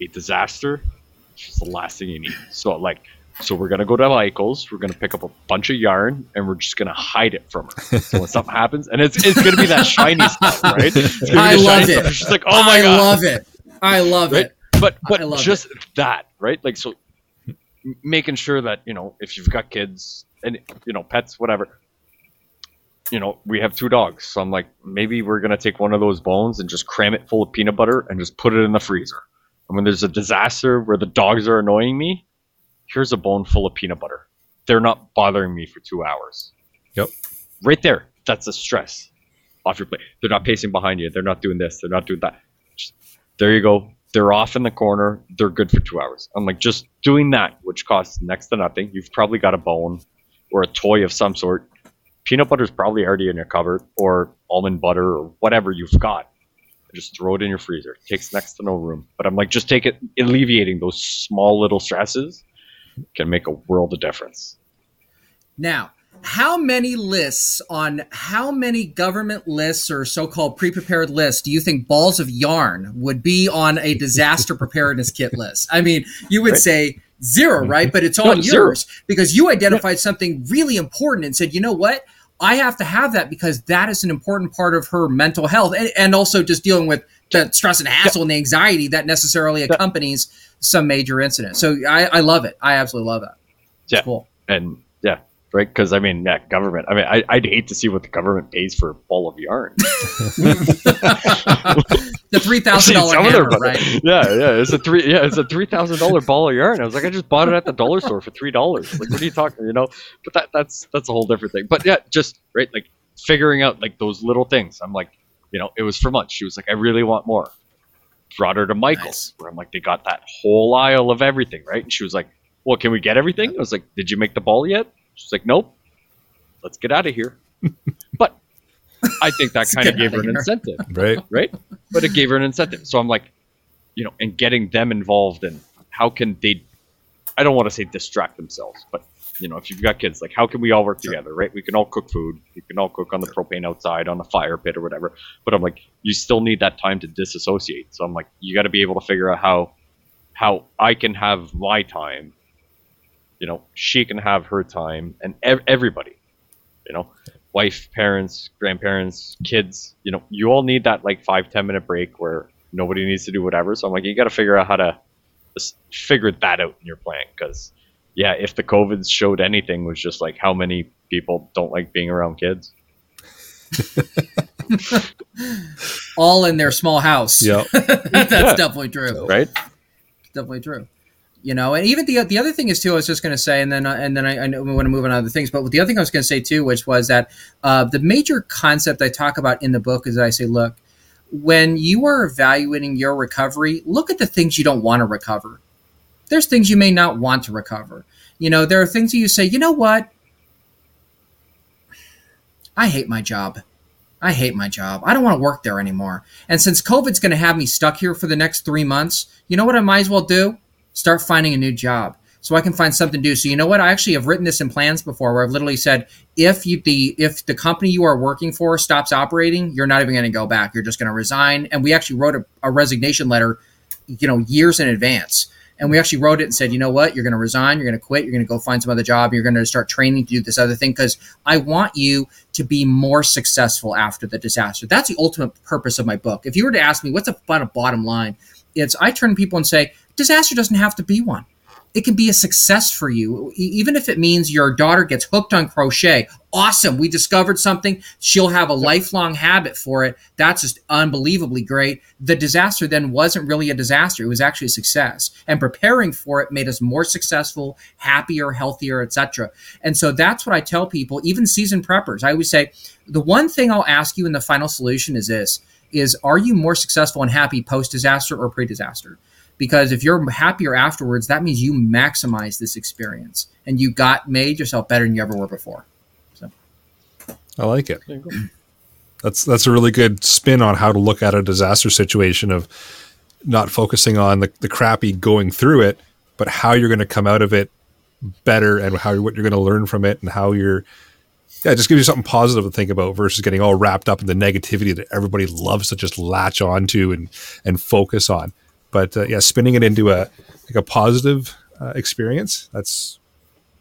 a disaster, is the last thing you need. So like so we're gonna go to Michael's. We're gonna pick up a bunch of yarn, and we're just gonna hide it from her. So when something happens, and it's it's gonna be that shiny stuff, right? I love it. She's like, oh my I god, I love it. I love right? it. But but just it. that, right? Like so, making sure that you know if you've got kids and you know pets, whatever. You know, we have two dogs, so I'm like, maybe we're gonna take one of those bones and just cram it full of peanut butter and just put it in the freezer. And when there's a disaster where the dogs are annoying me, here's a bone full of peanut butter. They're not bothering me for two hours. Yep. Right there. That's a stress off your plate. They're not pacing behind you. They're not doing this. They're not doing that. Just, there you go. They're off in the corner. They're good for two hours. I'm like, just doing that, which costs next to nothing. You've probably got a bone or a toy of some sort. Peanut butter is probably already in your cupboard, or almond butter, or whatever you've got. Just throw it in your freezer. It takes next to no room. But I'm like, just take it, alleviating those small little stresses can make a world of difference. Now, how many lists on how many government lists or so-called pre-prepared lists do you think balls of yarn would be on a disaster preparedness kit list? I mean, you would right. say zero, right? But it's on no, yours zero. because you identified yeah. something really important and said, you know what? I have to have that because that is an important part of her mental health and, and also just dealing with the stress and hassle yeah. and the anxiety that necessarily accompanies some major incident. So I, I love it. I absolutely love that. It's yeah. Cool. And yeah, right. Because I mean, yeah, government. I mean, I, would hate to see what the government pays for a ball of yarn. the three thousand dollar hammer, right? Yeah, yeah. It's a three. Yeah, it's a three thousand dollar ball of yarn. I was like, I just bought it at the dollar store for three dollars. Like, what are you talking? You know? But that that's that's a whole different thing. But yeah, just right, like figuring out like those little things. I'm like, you know, it was for months. She was like, I really want more. brought her to Michael's, Nice. where I'm like, they got that whole aisle of everything, right? And she was like, well, can we get everything? I was like, did you make the ball yet? She's like, nope. Let's get out of here. but I think that kind of gave her an here. incentive Right. right? But it gave her an incentive. So I'm like, you know, and getting them involved in how can they, I don't want to say distract themselves, but you know, if you've got kids, like how can we all work together, right? We can all cook food. We can all cook on the propane outside, on the fire pit or whatever. But I'm like, you still need that time to disassociate. So I'm like, you got to be able to figure out how, how I can have my time. You know, she can have her time, and ev- everybody. You know, wife, parents, grandparents, kids, you know, you all need that like five, ten minute break where nobody needs to do whatever. So I'm like, you got to figure out how to just figure that out in your plan. Cause yeah, if the COVID showed anything was just like how many people don't like being around kids. All in their small house. Yeah. That's Yeah. definitely true. Right. definitely true. You know, and even the the other thing is too. I was just going to say, and then and then I, I want to move on to other things. But the other thing I was going to say too, which was that uh, the major concept I talk about in the book is that I say, look, when you are evaluating your recovery, look at the things you don't want to recover. There's things you may not want to recover. You know, there are things that you say, you know what? I hate my job. I hate my job. I don't want to work there anymore. And since COVID's going to have me stuck here for the next three months, you know what I might as well do? Start finding a new job so I can find something to do. So you know what? I actually have written this in plans before, where I've literally said, if you the if the company you are working for stops operating, you're not even going to go back. You're just going to resign. And we actually wrote a, a resignation letter, you know, years in advance. And we actually wrote it and said, you know what? You're going to resign. You're going to quit. You're going to go find some other job. You're going to start training to do this other thing because I want you to be more successful after the disaster. That's the ultimate purpose of my book. If you were to ask me what's the bottom line, it's I turn people and say, disaster doesn't have to be one. It can be a success for you, even if it means your daughter gets hooked on crochet. Awesome. We discovered something. She'll have a lifelong habit for it. That's just unbelievably great. The disaster then wasn't really a disaster. It was actually a success. And preparing for it made us more successful, happier, healthier, etc. And so that's what I tell people, even seasoned preppers. I always say, the one thing I'll ask you in the final solution is this is are you more successful and happy post disaster or pre disaster? Because if you're happier afterwards, that means you maximize this experience and you got made yourself better than you ever were before. So I like it. There you go. That's that's a really good spin on how to look at a disaster situation of not focusing on the, the crappy going through it, but how you're going to come out of it better and how what you're going to learn from it and how you're yeah, just give you something positive to think about versus getting all wrapped up in the negativity that everybody loves to just latch onto and and focus on. But uh, yeah, spinning it into a like a positive uh, experience, that's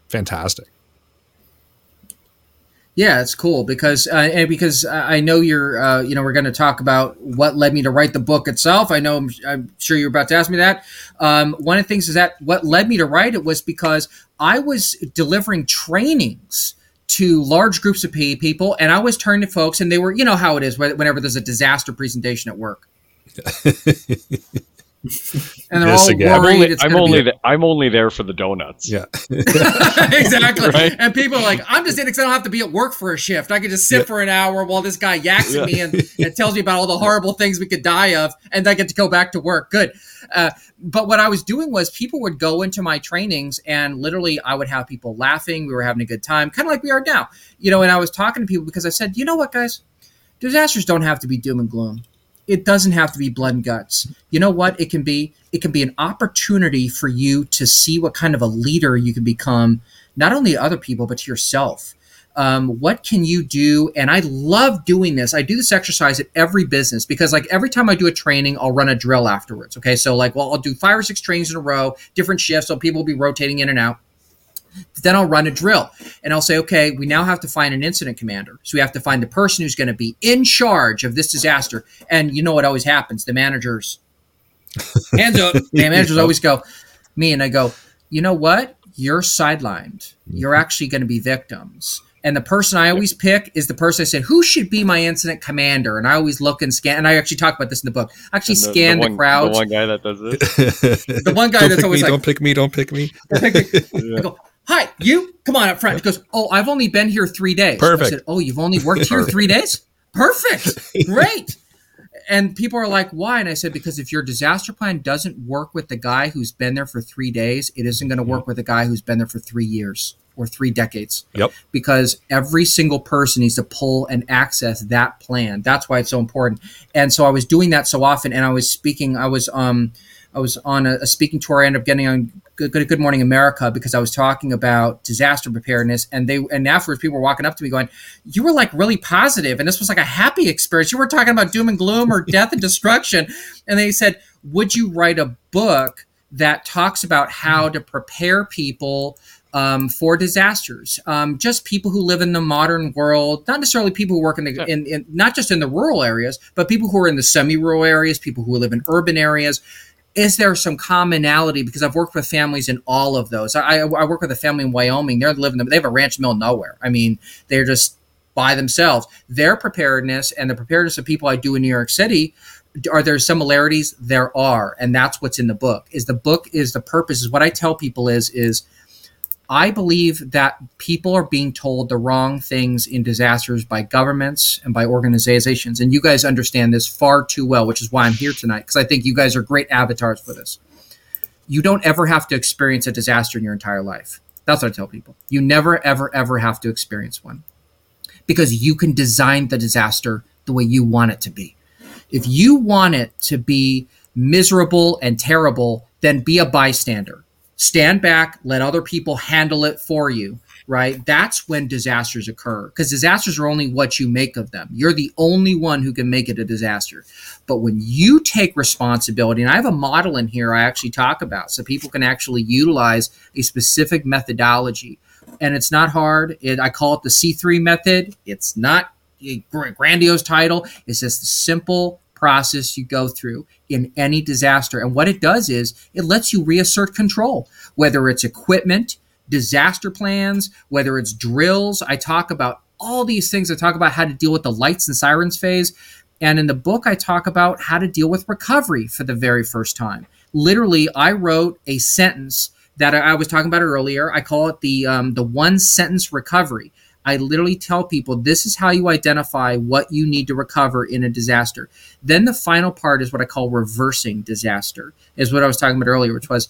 fantastic. Yeah, it's cool because uh, and because I know you're uh, you know we're going to talk about what led me to write the book itself. I know I'm, I'm sure you're about to ask me that. Um, one of the things is that what led me to write it was because I was delivering trainings to large groups of pe- people, and I was turning to folks, and they were you know how it is whenever there's a disaster presentation at work. and they're This all again. I'm worried only, it's I'm gonna be only, th- I'm only there for the donuts. Yeah. exactly. Right? And people are like, I'm just in because I don't have to be at work for a shift. I can just sit Yeah. for an hour while this guy yaks Yeah. at me and, and tells me about all the horrible things we could die of, and I get to go back to work. Good. Uh, but what I was doing was people would go into my trainings and literally I would have people laughing. We were having a good time, kind of like we are now. You know, and I was talking to people because I said, you know what, guys? Disasters don't have to be doom and gloom it doesn't have to be blood and guts. You know what it can be? It can be an opportunity for you to see what kind of a leader you can become, not only other people, but to yourself. Um, what can you do? And I love doing this. I do this exercise at every business because, like, every time I do a training, I'll run a drill afterwards. Okay. So, like, well, I'll do five or six trainings in a row, different shifts. So people will be rotating in and out. Then I'll run a drill and I'll say, okay, we now have to find an incident commander. So we have to find the person who's going to be in charge of this disaster. And you know what always happens? The managers, hands up, the managers always go, me. And I go, you know what? You're sidelined. You're actually going to be victims. And the person I always pick is the person I said, who should be my incident commander? And I always look and scan. And I actually talk about this in the book. I actually And scan the, one, crowds. The one guy that does this. The one guy don't that's always me, like- don't pick me, don't pick me. Yeah. I go, hi, you come on up front. He goes, oh, I've only been here three days. Perfect. I said, oh, you've only worked here three days? Perfect. Great. and people are like, why? And I said, because if your disaster plan doesn't work with the guy who's been there for three days, it isn't going to work with a guy who's been there for three years or three decades. Yep. Because every single person needs to pull and access that plan. That's why it's so important. And so I was doing that so often, and I was speaking. I was um, I was on a, a speaking tour. I ended up getting on Good, Good, Good Morning America because I was talking about disaster preparedness, and they and afterwards people were walking up to me going, "You were like really positive, and this was like a happy experience. You were talking about doom and gloom or death and destruction." And they said, "Would you write a book that talks about how to prepare people?" Um, for disasters. Um, just people who live in the modern world, not necessarily people who work in the in, in not just in the rural areas, but people who are in the semi-rural areas, people who live in urban areas. Is there some commonality? Because I've worked with families in all of those. I, I work with a family in Wyoming. They're living. They have a ranch mill nowhere. I mean, they're just by themselves. Their preparedness and the preparedness of people I do in New York City are there similarities there are and that's what's in the book is the book is the purpose is what i tell people is is I believe that people are being told the wrong things in disasters by governments and by organizations. And you guys understand this far too well, which is why I'm here tonight, because I think you guys are great avatars for this. You don't ever have to experience a disaster in your entire life. That's what I tell people. You never, ever, ever have to experience one because you can design the disaster the way you want it to be. If you want it to be miserable and terrible, then be a bystander stand back, let other people handle it for you, right? That's when disasters occur because disasters are only what you make of them. You're the only one who can make it a disaster. But when you take responsibility, and I have a model in here I actually talk about so people can actually utilize a specific methodology. And it's not hard. It, I call it the C3 method. It's not a grandiose title. It's just simple process you go through in any disaster. And what it does is it lets you reassert control, whether it's equipment, disaster plans, whether it's drills. I talk about all these things. I talk about how to deal with the lights and sirens phase. And in the book, I talk about how to deal with recovery for the very first time. Literally, I wrote a sentence that I was talking about earlier. I call it the um, the one sentence recovery. I literally tell people this is how you identify what you need to recover in a disaster. Then the final part is what I call reversing disaster, is what I was talking about earlier, which was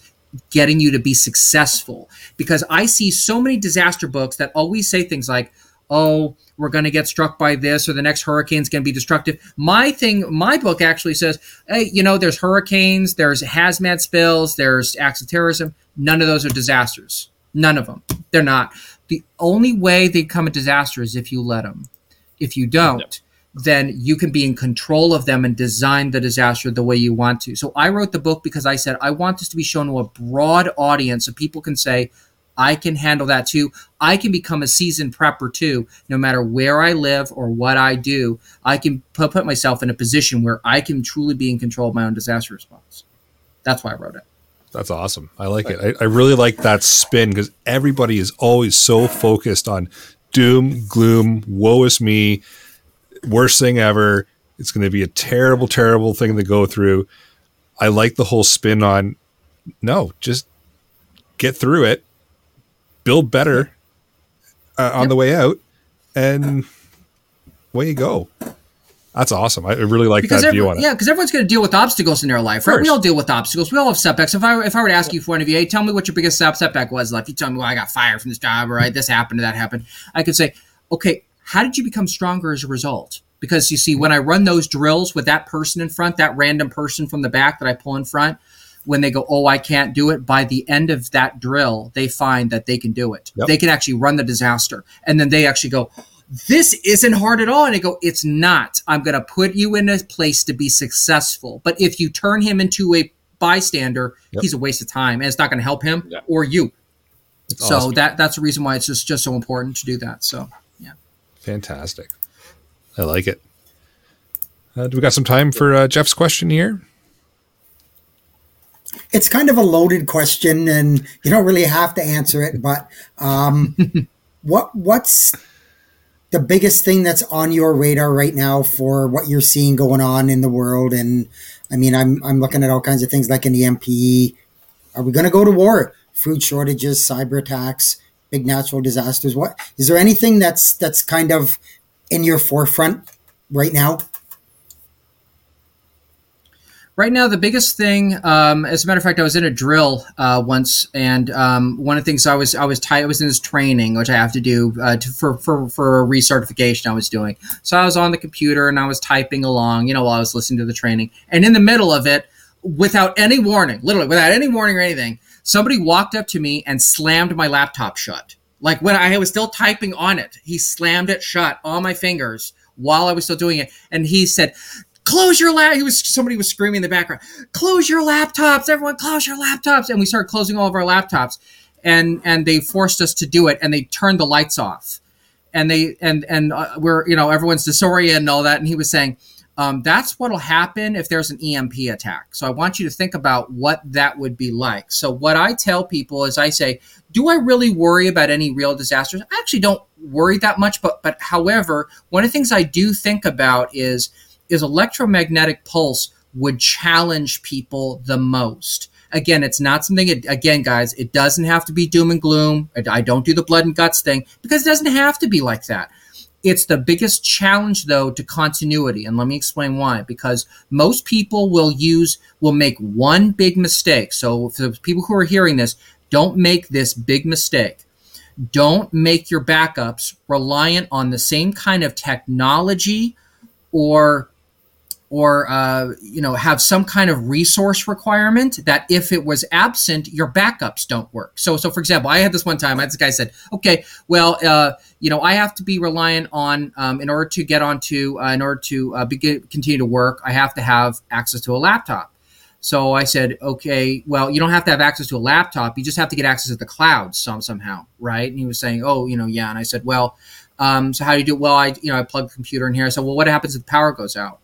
getting you to be successful. Because I see so many disaster books that always say things like, oh, we're going to get struck by this or the next hurricane's going to be destructive. My thing, my book actually says, hey, you know, there's hurricanes, there's hazmat spills, there's acts of terrorism. None of those are disasters. None of them. They're not. The only way they come a disaster is if you let them. If you don't, yep. then you can be in control of them and design the disaster the way you want to. So I wrote the book because I said I want this to be shown to a broad audience so people can say, I can handle that too. I can become a seasoned prepper too, no matter where I live or what I do. I can put, put myself in a position where I can truly be in control of my own disaster response. That's why I wrote it. That's awesome. I like it. I, I really like that spin because everybody is always so focused on doom, gloom, woe is me, worst thing ever. It's going to be a terrible, terrible thing to go through. I like the whole spin on no, just get through it, build better uh, on yep. the way out, and way you go. That's awesome. I really like because that every, view on it. Yeah, because everyone's going to deal with obstacles in their life, right? We all deal with obstacles. We all have setbacks. If I if I were to ask you for one of you, hey, tell me what your biggest setback was. Like, you tell me, well, I got fired from this job, or right, this happened, or that happened. I could say, okay, how did you become stronger as a result? Because you see, when I run those drills with that person in front, that random person from the back that I pull in front, when they go, oh, I can't do it, by the end of that drill, they find that they can do it. Yep. They can actually run the disaster. And then they actually go, this isn't hard at all. And I go, it's not. I'm going to put you in a place to be successful. But if you turn him into a bystander, yep. he's a waste of time and it's not going to help him yeah. or you. so awesome. that that's the reason why it's just, just so important to do that. So, yeah. Fantastic. I like it. Uh, do we got some time for uh, Jeff's question here? It's kind of a loaded question, and you don't really have to answer it. But um, what what's the biggest thing that's on your radar right now for what you're seeing going on in the world? And I mean, I'm I'm looking at all kinds of things like in the MPE. Are we going to go to war? Food shortages, cyber attacks, big natural disasters. What is there anything that's that's kind of in your forefront right now? Right now, the biggest thing, um, as a matter of fact, I was in a drill uh, once, and um, one of the things I was I was tight, I was in this training, which I have to do uh, to, for for for a recertification I was doing. So I was on the computer and I was typing along, you know, while I was listening to the training, and in the middle of it, without any warning, literally without any warning or anything, somebody walked up to me and slammed my laptop shut. Like when I was still typing on it, he slammed it shut on my fingers while I was still doing it, and he said close your lap. He was somebody was screaming in the background, close your laptops, everyone, close your laptops. And we started closing all of our laptops, and and they forced us to do it, and they turned the lights off, and they and and uh, we're you know everyone's disoriented and all that, and he was saying. Um, that's what'll happen if there's an EMP attack. So I want you to think about what that would be like. So what I tell people is I say, do I really worry about any real disasters? I actually don't worry that much, but but however, one of the things I do think about is is electromagnetic pulse would challenge people the most. Again, it's not something, again, guys, it doesn't have to be doom and gloom. I don't do the blood and guts thing because it doesn't have to be like that. It's the biggest challenge, though, to continuity. And let me explain why. Because most people will use, will make one big mistake. So, for the people who are hearing this, don't make this big mistake. Don't make your backups reliant on the same kind of technology or or uh, you know have some kind of resource requirement that if it was absent your backups don't work. So so for example i had this one time this guy said okay well uh, you know i have to be reliant on um, in order to get onto uh, in order to uh, begin continue to work i have to have access to a laptop. So i said okay well you don't have to have access to a laptop you just have to get access to the cloud some somehow right? And he was saying oh you know yeah. And i said well um, so how do you do it? well i you know i plug the computer in here. I said well what happens if the power goes out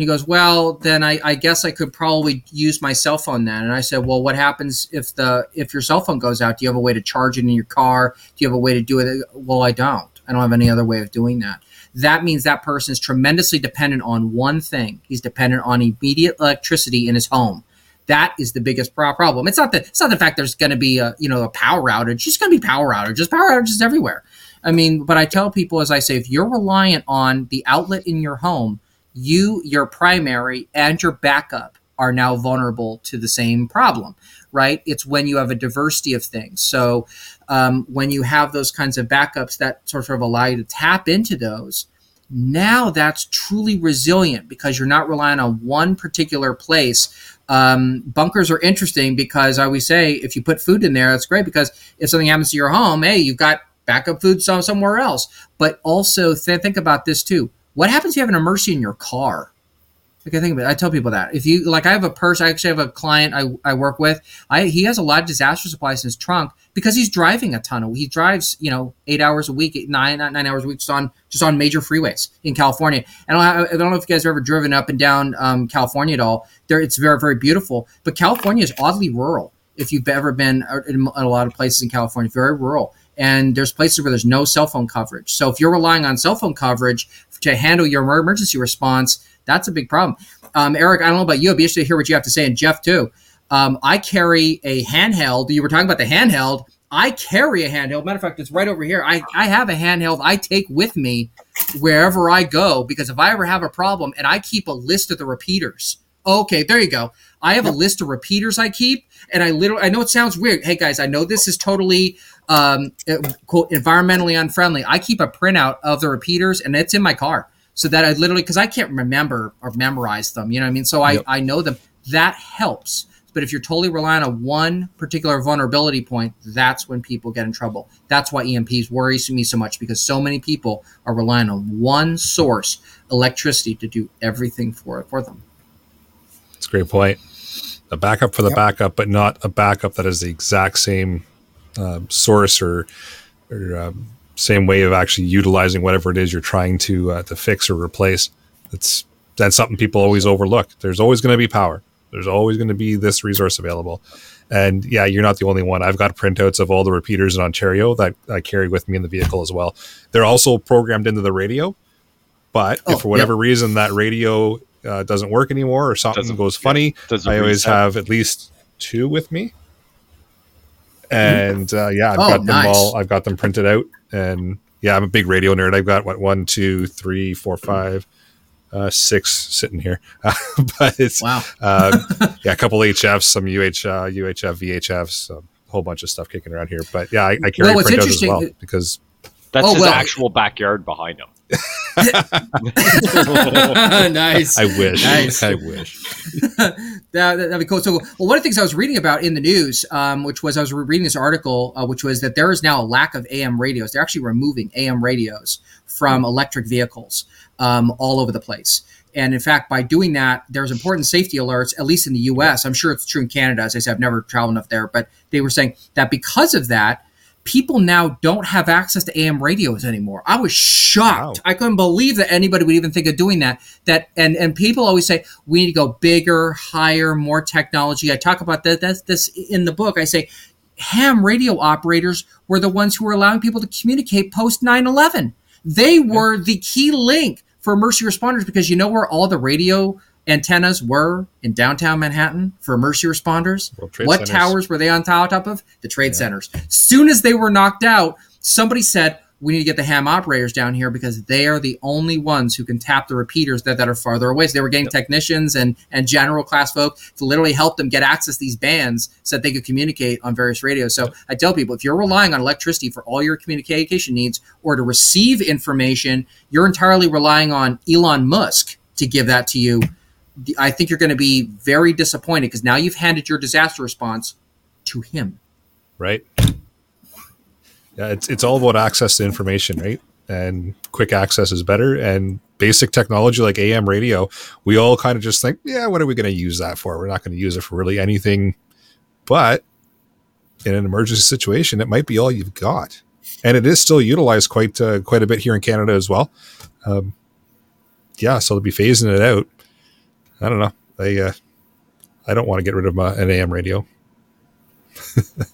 and he goes, Well, then I, I, guess I could probably use my cell phone then. And I said, Well, what happens if the if your cell phone goes out? Do you have a way to charge it in your car? Do you have a way to do it? Well, I don't. I don't have any other way of doing that. That means that person is tremendously dependent on one thing. He's dependent on immediate electricity in his home. That is the biggest problem. It's not the it's not the fact there's going to be a you know a power outage. It's going to be power outages. Power outages everywhere. I mean, but I tell people as I say, if you're reliant on the outlet in your home you, your primary, and your backup are now vulnerable to the same problem, right? It's when you have a diversity of things. So um, when you have those kinds of backups that sort of allow you to tap into those, now that's truly resilient because you're not relying on one particular place. Um, bunkers are interesting because I always say if you put food in there, that's great because if something happens to your home, hey, you've got backup food somewhere else. But also th- think about this too what happens if you have an emergency in your car? Like I think about it, I tell people that if you like, I have a purse, I actually have a client I, I work with. I he has a lot of disaster supplies in his trunk because he's driving a ton of. He drives you know eight hours a week, nine nine hours a week, just on just on major freeways in California. And I I don't know if you guys have ever driven up and down um, California at all. There, it's very very beautiful, but California is oddly rural. If you've ever been in a lot of places in California, very rural and there's places where there's no cell phone coverage. So if you're relying on cell phone coverage to handle your emergency response, that's a big problem. Um, Eric, I don't know about you. I'd be interested to hear what you have to say, and Jeff too. Um, I carry a handheld. You were talking about the handheld. I carry a handheld. Matter of fact, it's right over here. I, I have a handheld I take with me wherever I go because if I ever have a problem, and I keep a list of the repeaters. Okay, there you go. I have a list of repeaters I keep, and I literally I know it sounds weird. Hey guys, I know this is totally um, quote environmentally unfriendly. I keep a printout of the repeaters, and it's in my car so that I literally because I can't remember or memorize them. You know what I mean? So I yep. I know them. That helps. But if you're totally relying on one particular vulnerability point, that's when people get in trouble. That's why EMPs worries me so much because so many people are relying on one source, electricity, to do everything for for them. That's a great point a backup for the yep. backup, but not a backup that is the exact same uh, source or, or um, same way of actually utilizing whatever it is you're trying to uh, to fix or replace. That's that's something people always overlook. There's always going to be power. There's always going to be this resource available. And yeah, you're not the only one. I've got printouts of all the repeaters in Ontario that I carry with me in the vehicle as well. They're also programmed into the radio. But oh, if for whatever yep. reason that radio uh, doesn't work anymore or something doesn't, goes funny, yeah, I always reset. have at least two with me. And uh, yeah, I've oh, got them nice. all. I've got them printed out, and yeah, I'm a big radio nerd. I've got what one, two, three, four, five, uh, six sitting here, but it's Wow. uh, yeah, a couple HFs, some UH, uh, UHF, VHFs, a whole bunch of stuff kicking around here. But yeah, I, I carry Well, printouts as well because That's Oh, his well- actual backyard behind him. nice. I wish, Nice. I wish. That, that, that'd be cool. So, well, one of the things I was reading about in the news, um, which was I was reading this article, uh, which was that there is now a lack of AM radios. They're actually removing AM radios from electric vehicles um, all over the place. And in fact, by doing that, there's important safety alerts, at least in the US. I'm sure it's true in Canada. As I said, I've never traveled enough there, but they were saying that because of that, people now don't have access to AM radios anymore. I was shocked. Wow. I couldn't believe that anybody would even think of doing that. That and and people always say we need to go bigger, higher, more technology. I talk about that. That's this in the book. I say ham radio operators were the ones who were allowing people to communicate post 9-11 they were the key link for emergency responders because you know where all the radio antennas were in downtown manhattan for emergency responders what Centers. towers were they on top of the trade centers soon as they were knocked out somebody said we need to get the ham operators down here because they are the only ones who can tap the repeaters that, that are farther away. So they were getting technicians and, and general class folk to literally help them get access to these bands so that they could communicate on various radios. So I tell people if you're relying on electricity for all your communication needs or to receive information, you're entirely relying on Elon Musk to give that to you. I think you're going to be very disappointed because now you've handed your disaster response to him. right? Yeah, it's it's all about access to information, right? And quick access is better. And basic technology like AM radio, we all kind of just think, yeah, what are we going to use that for? We're not going to use it for really anything. But in an emergency situation, it might be all you've got, and it is still utilized quite uh, quite a bit here in Canada as well. Um, yeah, so they'll be phasing it out. I don't know. I uh, I don't want to get rid of my, an AM radio. but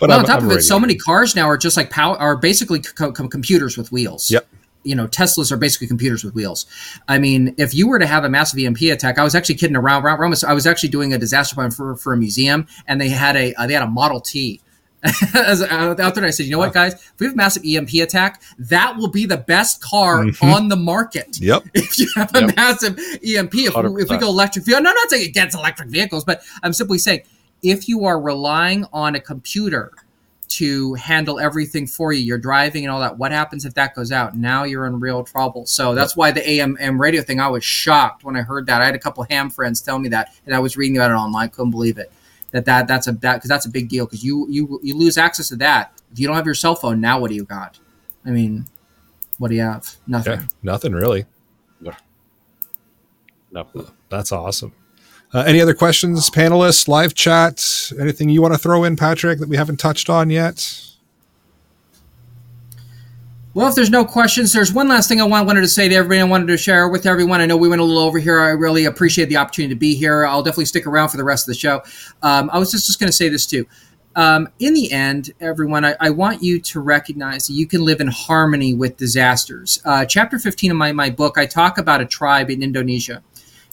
well, I'm, on top I'm of it, ready. so many cars now are just like power are basically co- co- computers with wheels. Yep. You know, Teslas are basically computers with wheels. I mean, if you were to have a massive EMP attack, I was actually kidding around. around, around I was actually doing a disaster plan for, for a museum, and they had a uh, they had a Model T. As, out there, I said, you know what, guys? If we have a massive EMP attack, that will be the best car Mhm. on the market Yep. if you have a Yep. massive EMP, if, we, if we go electric vehicle, no, I'm not saying against electric vehicles, but I'm simply saying if you are relying on a computer to handle everything for you, you're driving and all that, what happens if that goes out? Now you're in real trouble. So that's why the AM radio thing, I was shocked when I heard that. I had a couple ham friends tell me that, and I was reading about it online, couldn't believe it. That, that that's a that because that's a big deal because you you you lose access to that if you don't have your cell phone now what do you got I mean what do you have nothing Yeah. Nothing really. No. That's awesome. Uh, any other questions, panelists, live chat, anything you want to throw in, Patrick, that we haven't touched on yet? Well, if there's no questions, there's one last thing I wanted to say to everybody. I wanted to share with everyone. I know we went a little over here. I really appreciate the opportunity to be here. I'll definitely stick around for the rest of the show. Um, I was just, just going to say this too. Um, in the end, everyone, I, I want you to recognize that you can live in harmony with disasters. Uh, chapter 15 of my, my book, I talk about a tribe in Indonesia,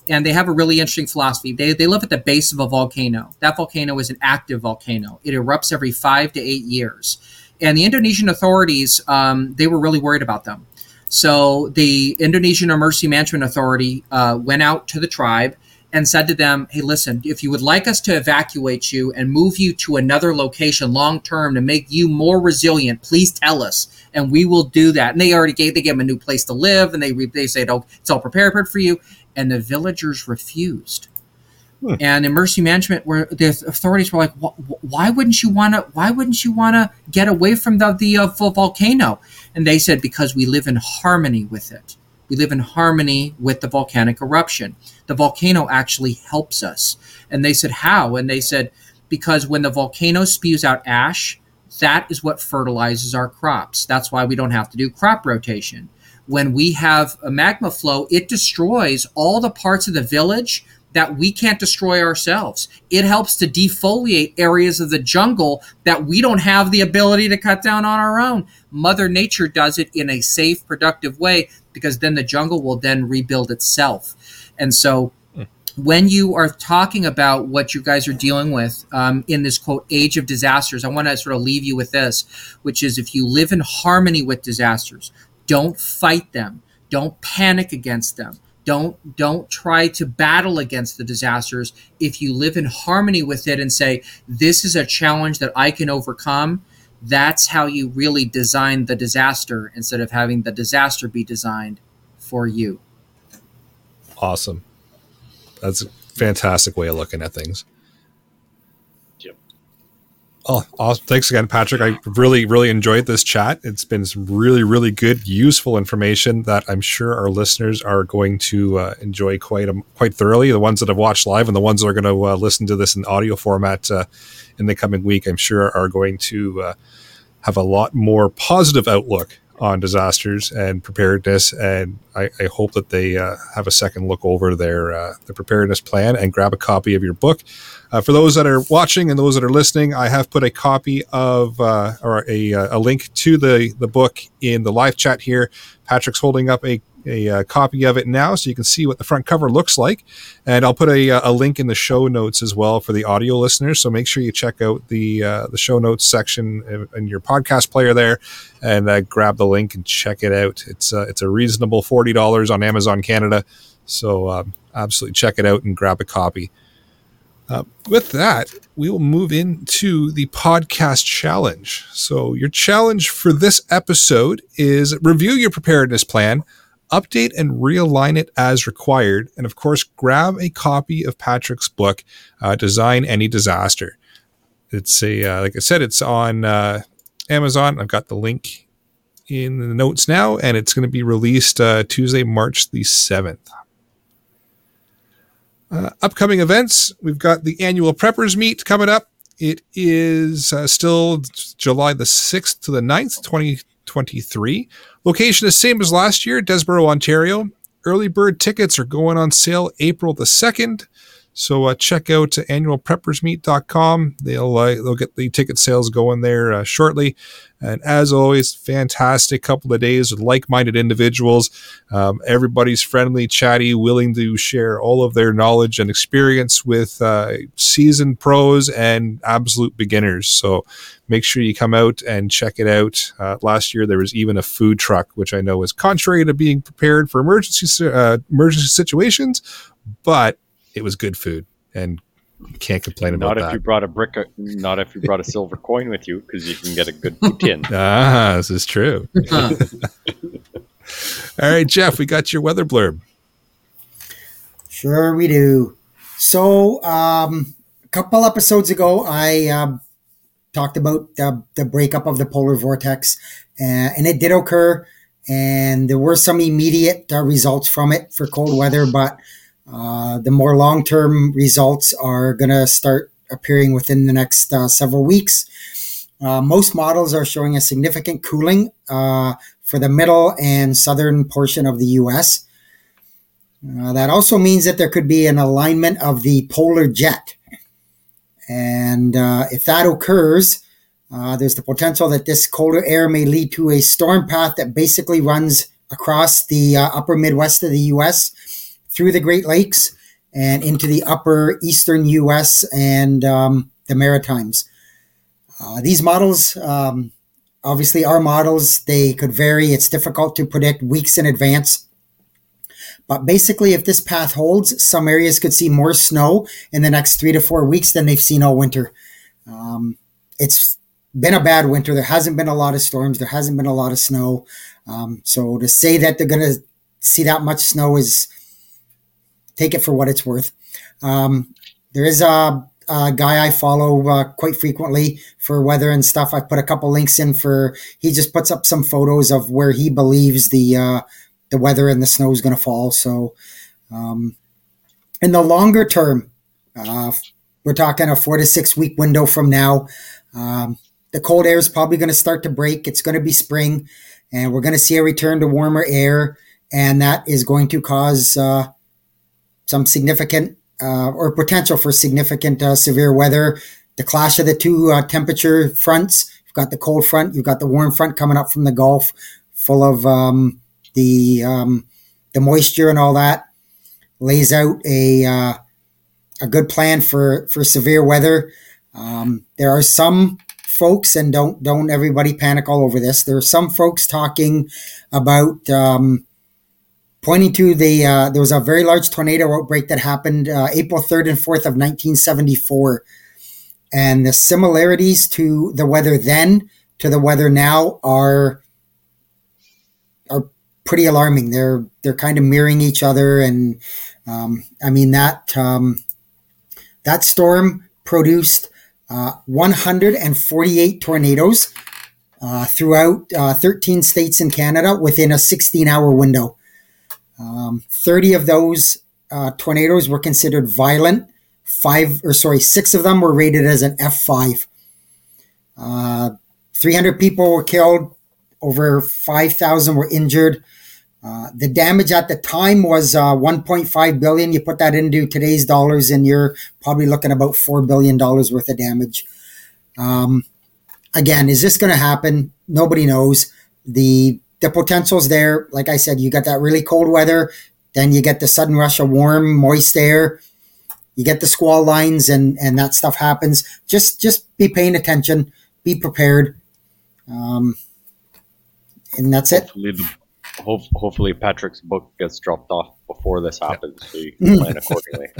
and they have a really interesting philosophy. They, they live at the base of a volcano. That volcano is an active volcano, it erupts every five to eight years and the Indonesian authorities um, they were really worried about them. So the Indonesian Emergency Management Authority uh, went out to the tribe and said to them, "Hey, listen, if you would like us to evacuate you and move you to another location long term to make you more resilient, please tell us, and we will do that." And they already gave they gave them a new place to live, and they they said, "Oh, it's all prepared for you," and the villagers refused and emergency management where the authorities were like "Wh- wh- why wouldn't you want to why wouldn't you want to get away from the, the uh, volcano? And they said because we live in harmony with it. We live in harmony with the volcanic eruption. The volcano actually helps us. And they said how? And they said because when the volcano spews out ash that is what fertilizes our crops. That's why we don't have to do crop rotation. When we have a magma flow it destroys all the parts of the village that we can't destroy ourselves. It helps to defoliate areas of the jungle that we don't have the ability to cut down on our own. Mother Nature does it in a safe, productive way because then the jungle will then rebuild itself. And so when you are talking about what you guys are dealing with um, in this quote age of disasters, I want to sort of leave you with this, which is if you live in harmony with disasters, don't fight them. Don't panic against them. Don't don't try to battle against the disasters. If you live in harmony with it and say this is a challenge that I can overcome, that's how you really design the disaster instead of having the disaster be designed for you. Awesome. That's a fantastic way of looking at things. Oh, awesome. Thanks again, Patrick. I really, really enjoyed this chat. It's been some really, really good, useful information that I'm sure our listeners are going to uh, enjoy quite um, quite thoroughly. The ones that have watched live and the ones that are going to uh, listen to this in audio format uh, in the coming week, I'm sure are going to uh, have a lot more positive outlook on disasters and preparedness. And I, I hope that they uh, have a second look over their uh, their preparedness plan and grab a copy of your book. Uh, for those that are watching and those that are listening, I have put a copy of uh, or a, uh, a link to the the book in the live chat here. Patrick's holding up a a, uh, copy of it now so you can see what the front cover looks like. And I'll put a, uh, a link in the show notes as well for the audio listeners. So make sure you check out the uh, the show notes section in, in, your podcast player there and uh, grab the link and check it out. It's uh, it's a reasonable forty dollars on Amazon Canada. So um, absolutely check it out and grab a copy. Uh, with that, we will move into the podcast challenge. So, your challenge for this episode is review your preparedness plan update and realign it as required. And of course, grab a copy of Patrick's book, uh, Design Any Disaster. It's a, uh, like I said, it's on uh, Amazon. I've got the link in the notes now, and it's going to be released uh, Tuesday, March the 7th. Uh, upcoming events we've got the annual Preppers Meet coming up. It is uh, still July the 6th to the 9th, 2023. Location is same as last year, Desboro, Ontario. Early bird tickets are going on sale April the 2nd. So uh, check out annualpreppersmeet.com. They'll uh, they'll get the ticket sales going there uh, shortly. And as always, fantastic couple of days with like-minded individuals. Um, everybody's friendly, chatty, willing to share all of their knowledge and experience with uh, seasoned pros and absolute beginners. So make sure you come out and check it out. Uh, last year there was even a food truck, which I know is contrary to being prepared for emergency uh, emergency situations, but it was good food and can't complain about not that. Not if you brought a brick, not if you brought a silver coin with you, because you can get a good poutine. ah, this is true. All right, Jeff, we got your weather blurb. Sure, we do. So, um, a couple episodes ago, I uh, talked about the, the breakup of the polar vortex, uh, and it did occur. And there were some immediate uh, results from it for cold weather, but uh, the more long term results are going to start appearing within the next uh, several weeks. Uh, most models are showing a significant cooling uh, for the middle and southern portion of the US. Uh, that also means that there could be an alignment of the polar jet. And if that occurs, there's the potential that this colder air may lead to a storm path that basically runs across the upper Midwest of the US through the Great Lakes and into the upper eastern U.S. and um, the Maritimes. Uh, these models, um, obviously, are models. They could vary. It's difficult to predict weeks in advance. But basically, if this path holds, some areas could see more snow in the next three to four weeks than they've seen all winter. Um, it's been a bad winter. There hasn't been a lot of storms. There hasn't been a lot of snow. Um, so to say that they're going to see that much snow is take it for what it's worth. Um, there is a, a, guy I follow uh, quite frequently for weather and stuff. I put a couple links in for. He just puts up some photos of where he believes the uh, the weather and the snow is going to fall. So, um, in the longer term, uh, we're talking a four to six week window from now. Um, the cold air is probably going to start to break. It's going to be spring, and we're going to see a return to warmer air, and that is going to cause uh, some significant uh, or potential for significant uh, severe weather. The clash of the two uh, temperature fronts. You've got the cold front. You've got the warm front coming up from the Gulf, full of um, the um, the moisture and all that. Lays out a uh, a good plan for for severe weather. Um, there are some folks, and don't don't everybody panic all over this. There are some folks talking about um, pointing to the uh, there was a very large tornado outbreak that happened uh, April 3rd and 4th of 1974. And the similarities to the weather then to the weather now are are pretty alarming. They're they're kind of mirroring each other, and um, I mean that um, that storm produced uh, 148 tornadoes uh, throughout uh, 13 states in Canada within a 16-hour window. Um, 30 of those uh, tornadoes were considered violent. Five or sorry, six of them were rated as an F5. Uh, 300 people were killed. Over 5,000 were injured. Uh, the damage at the time was uh, 1.5 billion. You put that into today's dollars, and you're probably looking about four billion dollars worth of damage. Um, again, is this going to happen? Nobody knows. the The potential's there. Like I said, you got that really cold weather, then you get the sudden rush of warm, moist air. You get the squall lines, and and that stuff happens. Just just be paying attention. Be prepared. Um, and that's it. Hopefully, the, hope, hopefully Patrick's book gets dropped off before this happens, so you can plan accordingly.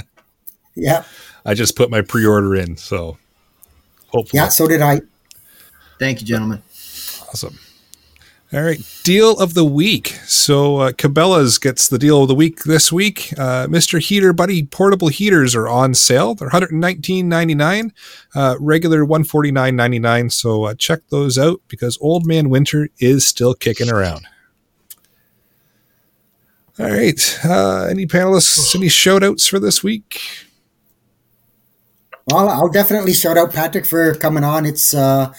Yeah. I just put my pre-order in, so hopefully. Yeah, so did I. Thank you, gentlemen. Awesome. All right, deal of the week. So uh, Cabela's gets the deal of the week this week. Uh, Mr. Heater Buddy portable heaters are on sale. They're one hundred nineteen ninety nine, uh, regular one forty nine ninety nine. So uh, check those out because Old Man Winter is still kicking around. All right, uh, any panelists? Any shout outs for this week? Well, I'll definitely shout out Patrick for coming on. It's uh,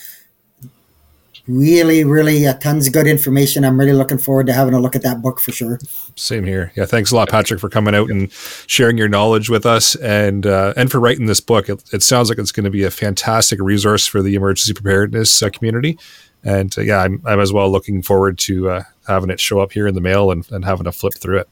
really, really uh, tons of good information. I'm really looking forward to having a look at that book for sure. Same here. Yeah, thanks a lot, Patrick, for coming out and sharing your knowledge with us, and uh, and for writing this book. It, it sounds like it's going to be a fantastic resource for the emergency preparedness uh, community. And uh, yeah, I'm, I'm as well looking forward to uh, having it show up here in the mail and, and having a flip through it.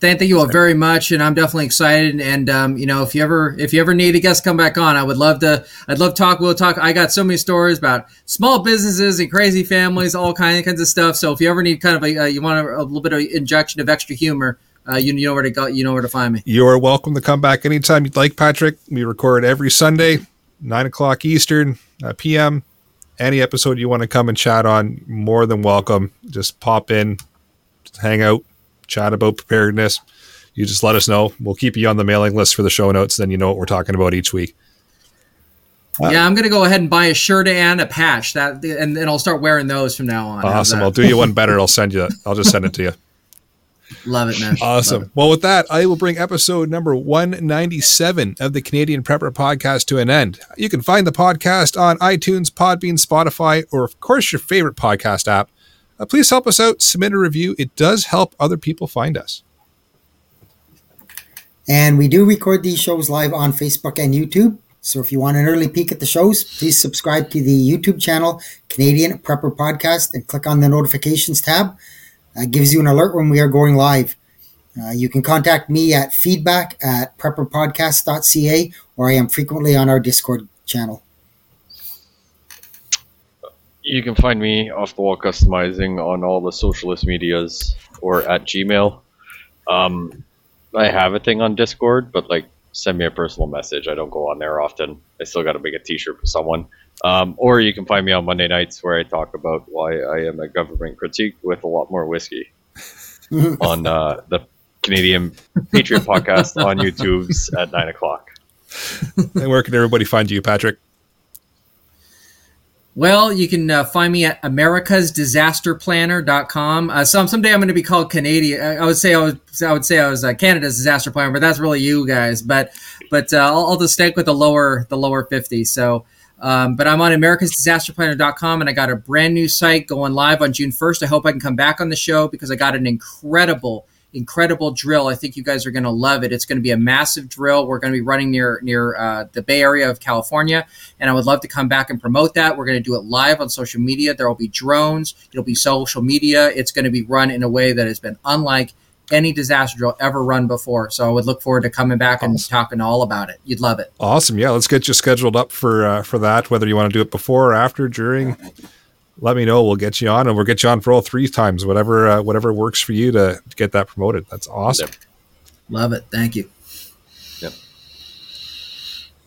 Thank you all very much, and I'm definitely excited. And um, you know, if you ever if you ever need a guest come back on, I would love to. I'd love to talk. We'll talk. I got so many stories about small businesses and crazy families, all kinds kinds of stuff. So if you ever need kind of a uh, you want a, a, little bit of injection of extra humor, uh, you, you know where to go. You know where to find me. You are welcome to come back anytime you'd like, Patrick. We record every Sunday, nine o'clock Eastern uh, PM. Any episode you want to come and chat on, more than welcome. Just pop in, just hang out, chat about preparedness you just let us know. We'll keep you on the mailing list for the show notes. Then you know what we're talking about each week. Uh, yeah, I'm gonna go ahead and buy a shirt and a patch that, and then I'll start wearing those from now on. Awesome. I'll do you one better. I'll send you. I'll just send it to you. Love it, man. Awesome. It. Well, with that, I will bring episode number 197 of the Canadian Prepper podcast to an end. You can find the podcast on iTunes, Podbean, Spotify, or of course your favorite podcast app. Uh, please help us out. Submit a review. It does help other people find us. And we do record these shows live on Facebook and YouTube. So if you want an early peek at the shows, please subscribe to the YouTube channel, Canadian Prepper Podcast, and click on the notifications tab. That gives you an alert when we are going live. Uh, you can contact me at feedback at prepperpodcast.ca, or I am frequently on our Discord channel. You can find me off the wall customizing on all the socialist medias or at Gmail. Um, I have a thing on Discord, but like send me a personal message. I don't go on there often. I still got to make a T-shirt for someone. Um, or you can find me on Monday nights where I talk about why I am a government critique with a lot more whiskey on uh, the Canadian Patriot podcast on YouTube's at nine o'clock. and where can everybody find you, Patrick? Well, you can uh, find me at americasdisasterplanner.com. Uh, some someday I'm going to be called Canadian. I, would say I was I would say I was uh, Canada's disaster planner, but that's really you guys. But but uh, I'll, I'll, just stick with the lower the lower 50. So um, but I'm on americasdisasterplanner.com and I got a brand new site going live on June 1st. I hope I can come back on the show because I got an incredible incredible drill. I think you guys are going to love it. It's going to be a massive drill. We're going to be running near near uh, the Bay Area of California, and I would love to come back and promote that. We're going to do it live on social media. There will be drones. It'll be social media. It's going to be run in a way that has been unlike any disaster drill ever run before. So I would look forward to coming back and talking all about it. You'd love it. Awesome. Yeah, let's get you scheduled up for uh, for that. Whether you want to do it before or after, during let me know. We'll get you on, and we'll get you on for all three times, whatever uh, whatever works for you to, to get that promoted. That's awesome. Yep. Love it. Thank you. Yep.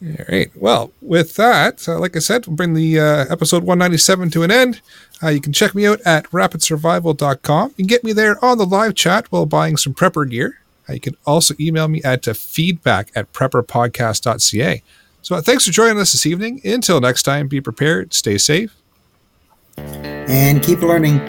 All right. Well, with that, uh, like I said, we'll bring the uh, episode 197 to an end. Uh, you can check me out at rapidsurvival.com. You can get me there on the live chat while buying some prepper gear. Uh, you can also email me at uh, feedback at prepperpodcast.ca. So uh, thanks for joining us this evening. Until next time, be prepared, stay safe. And keep learning.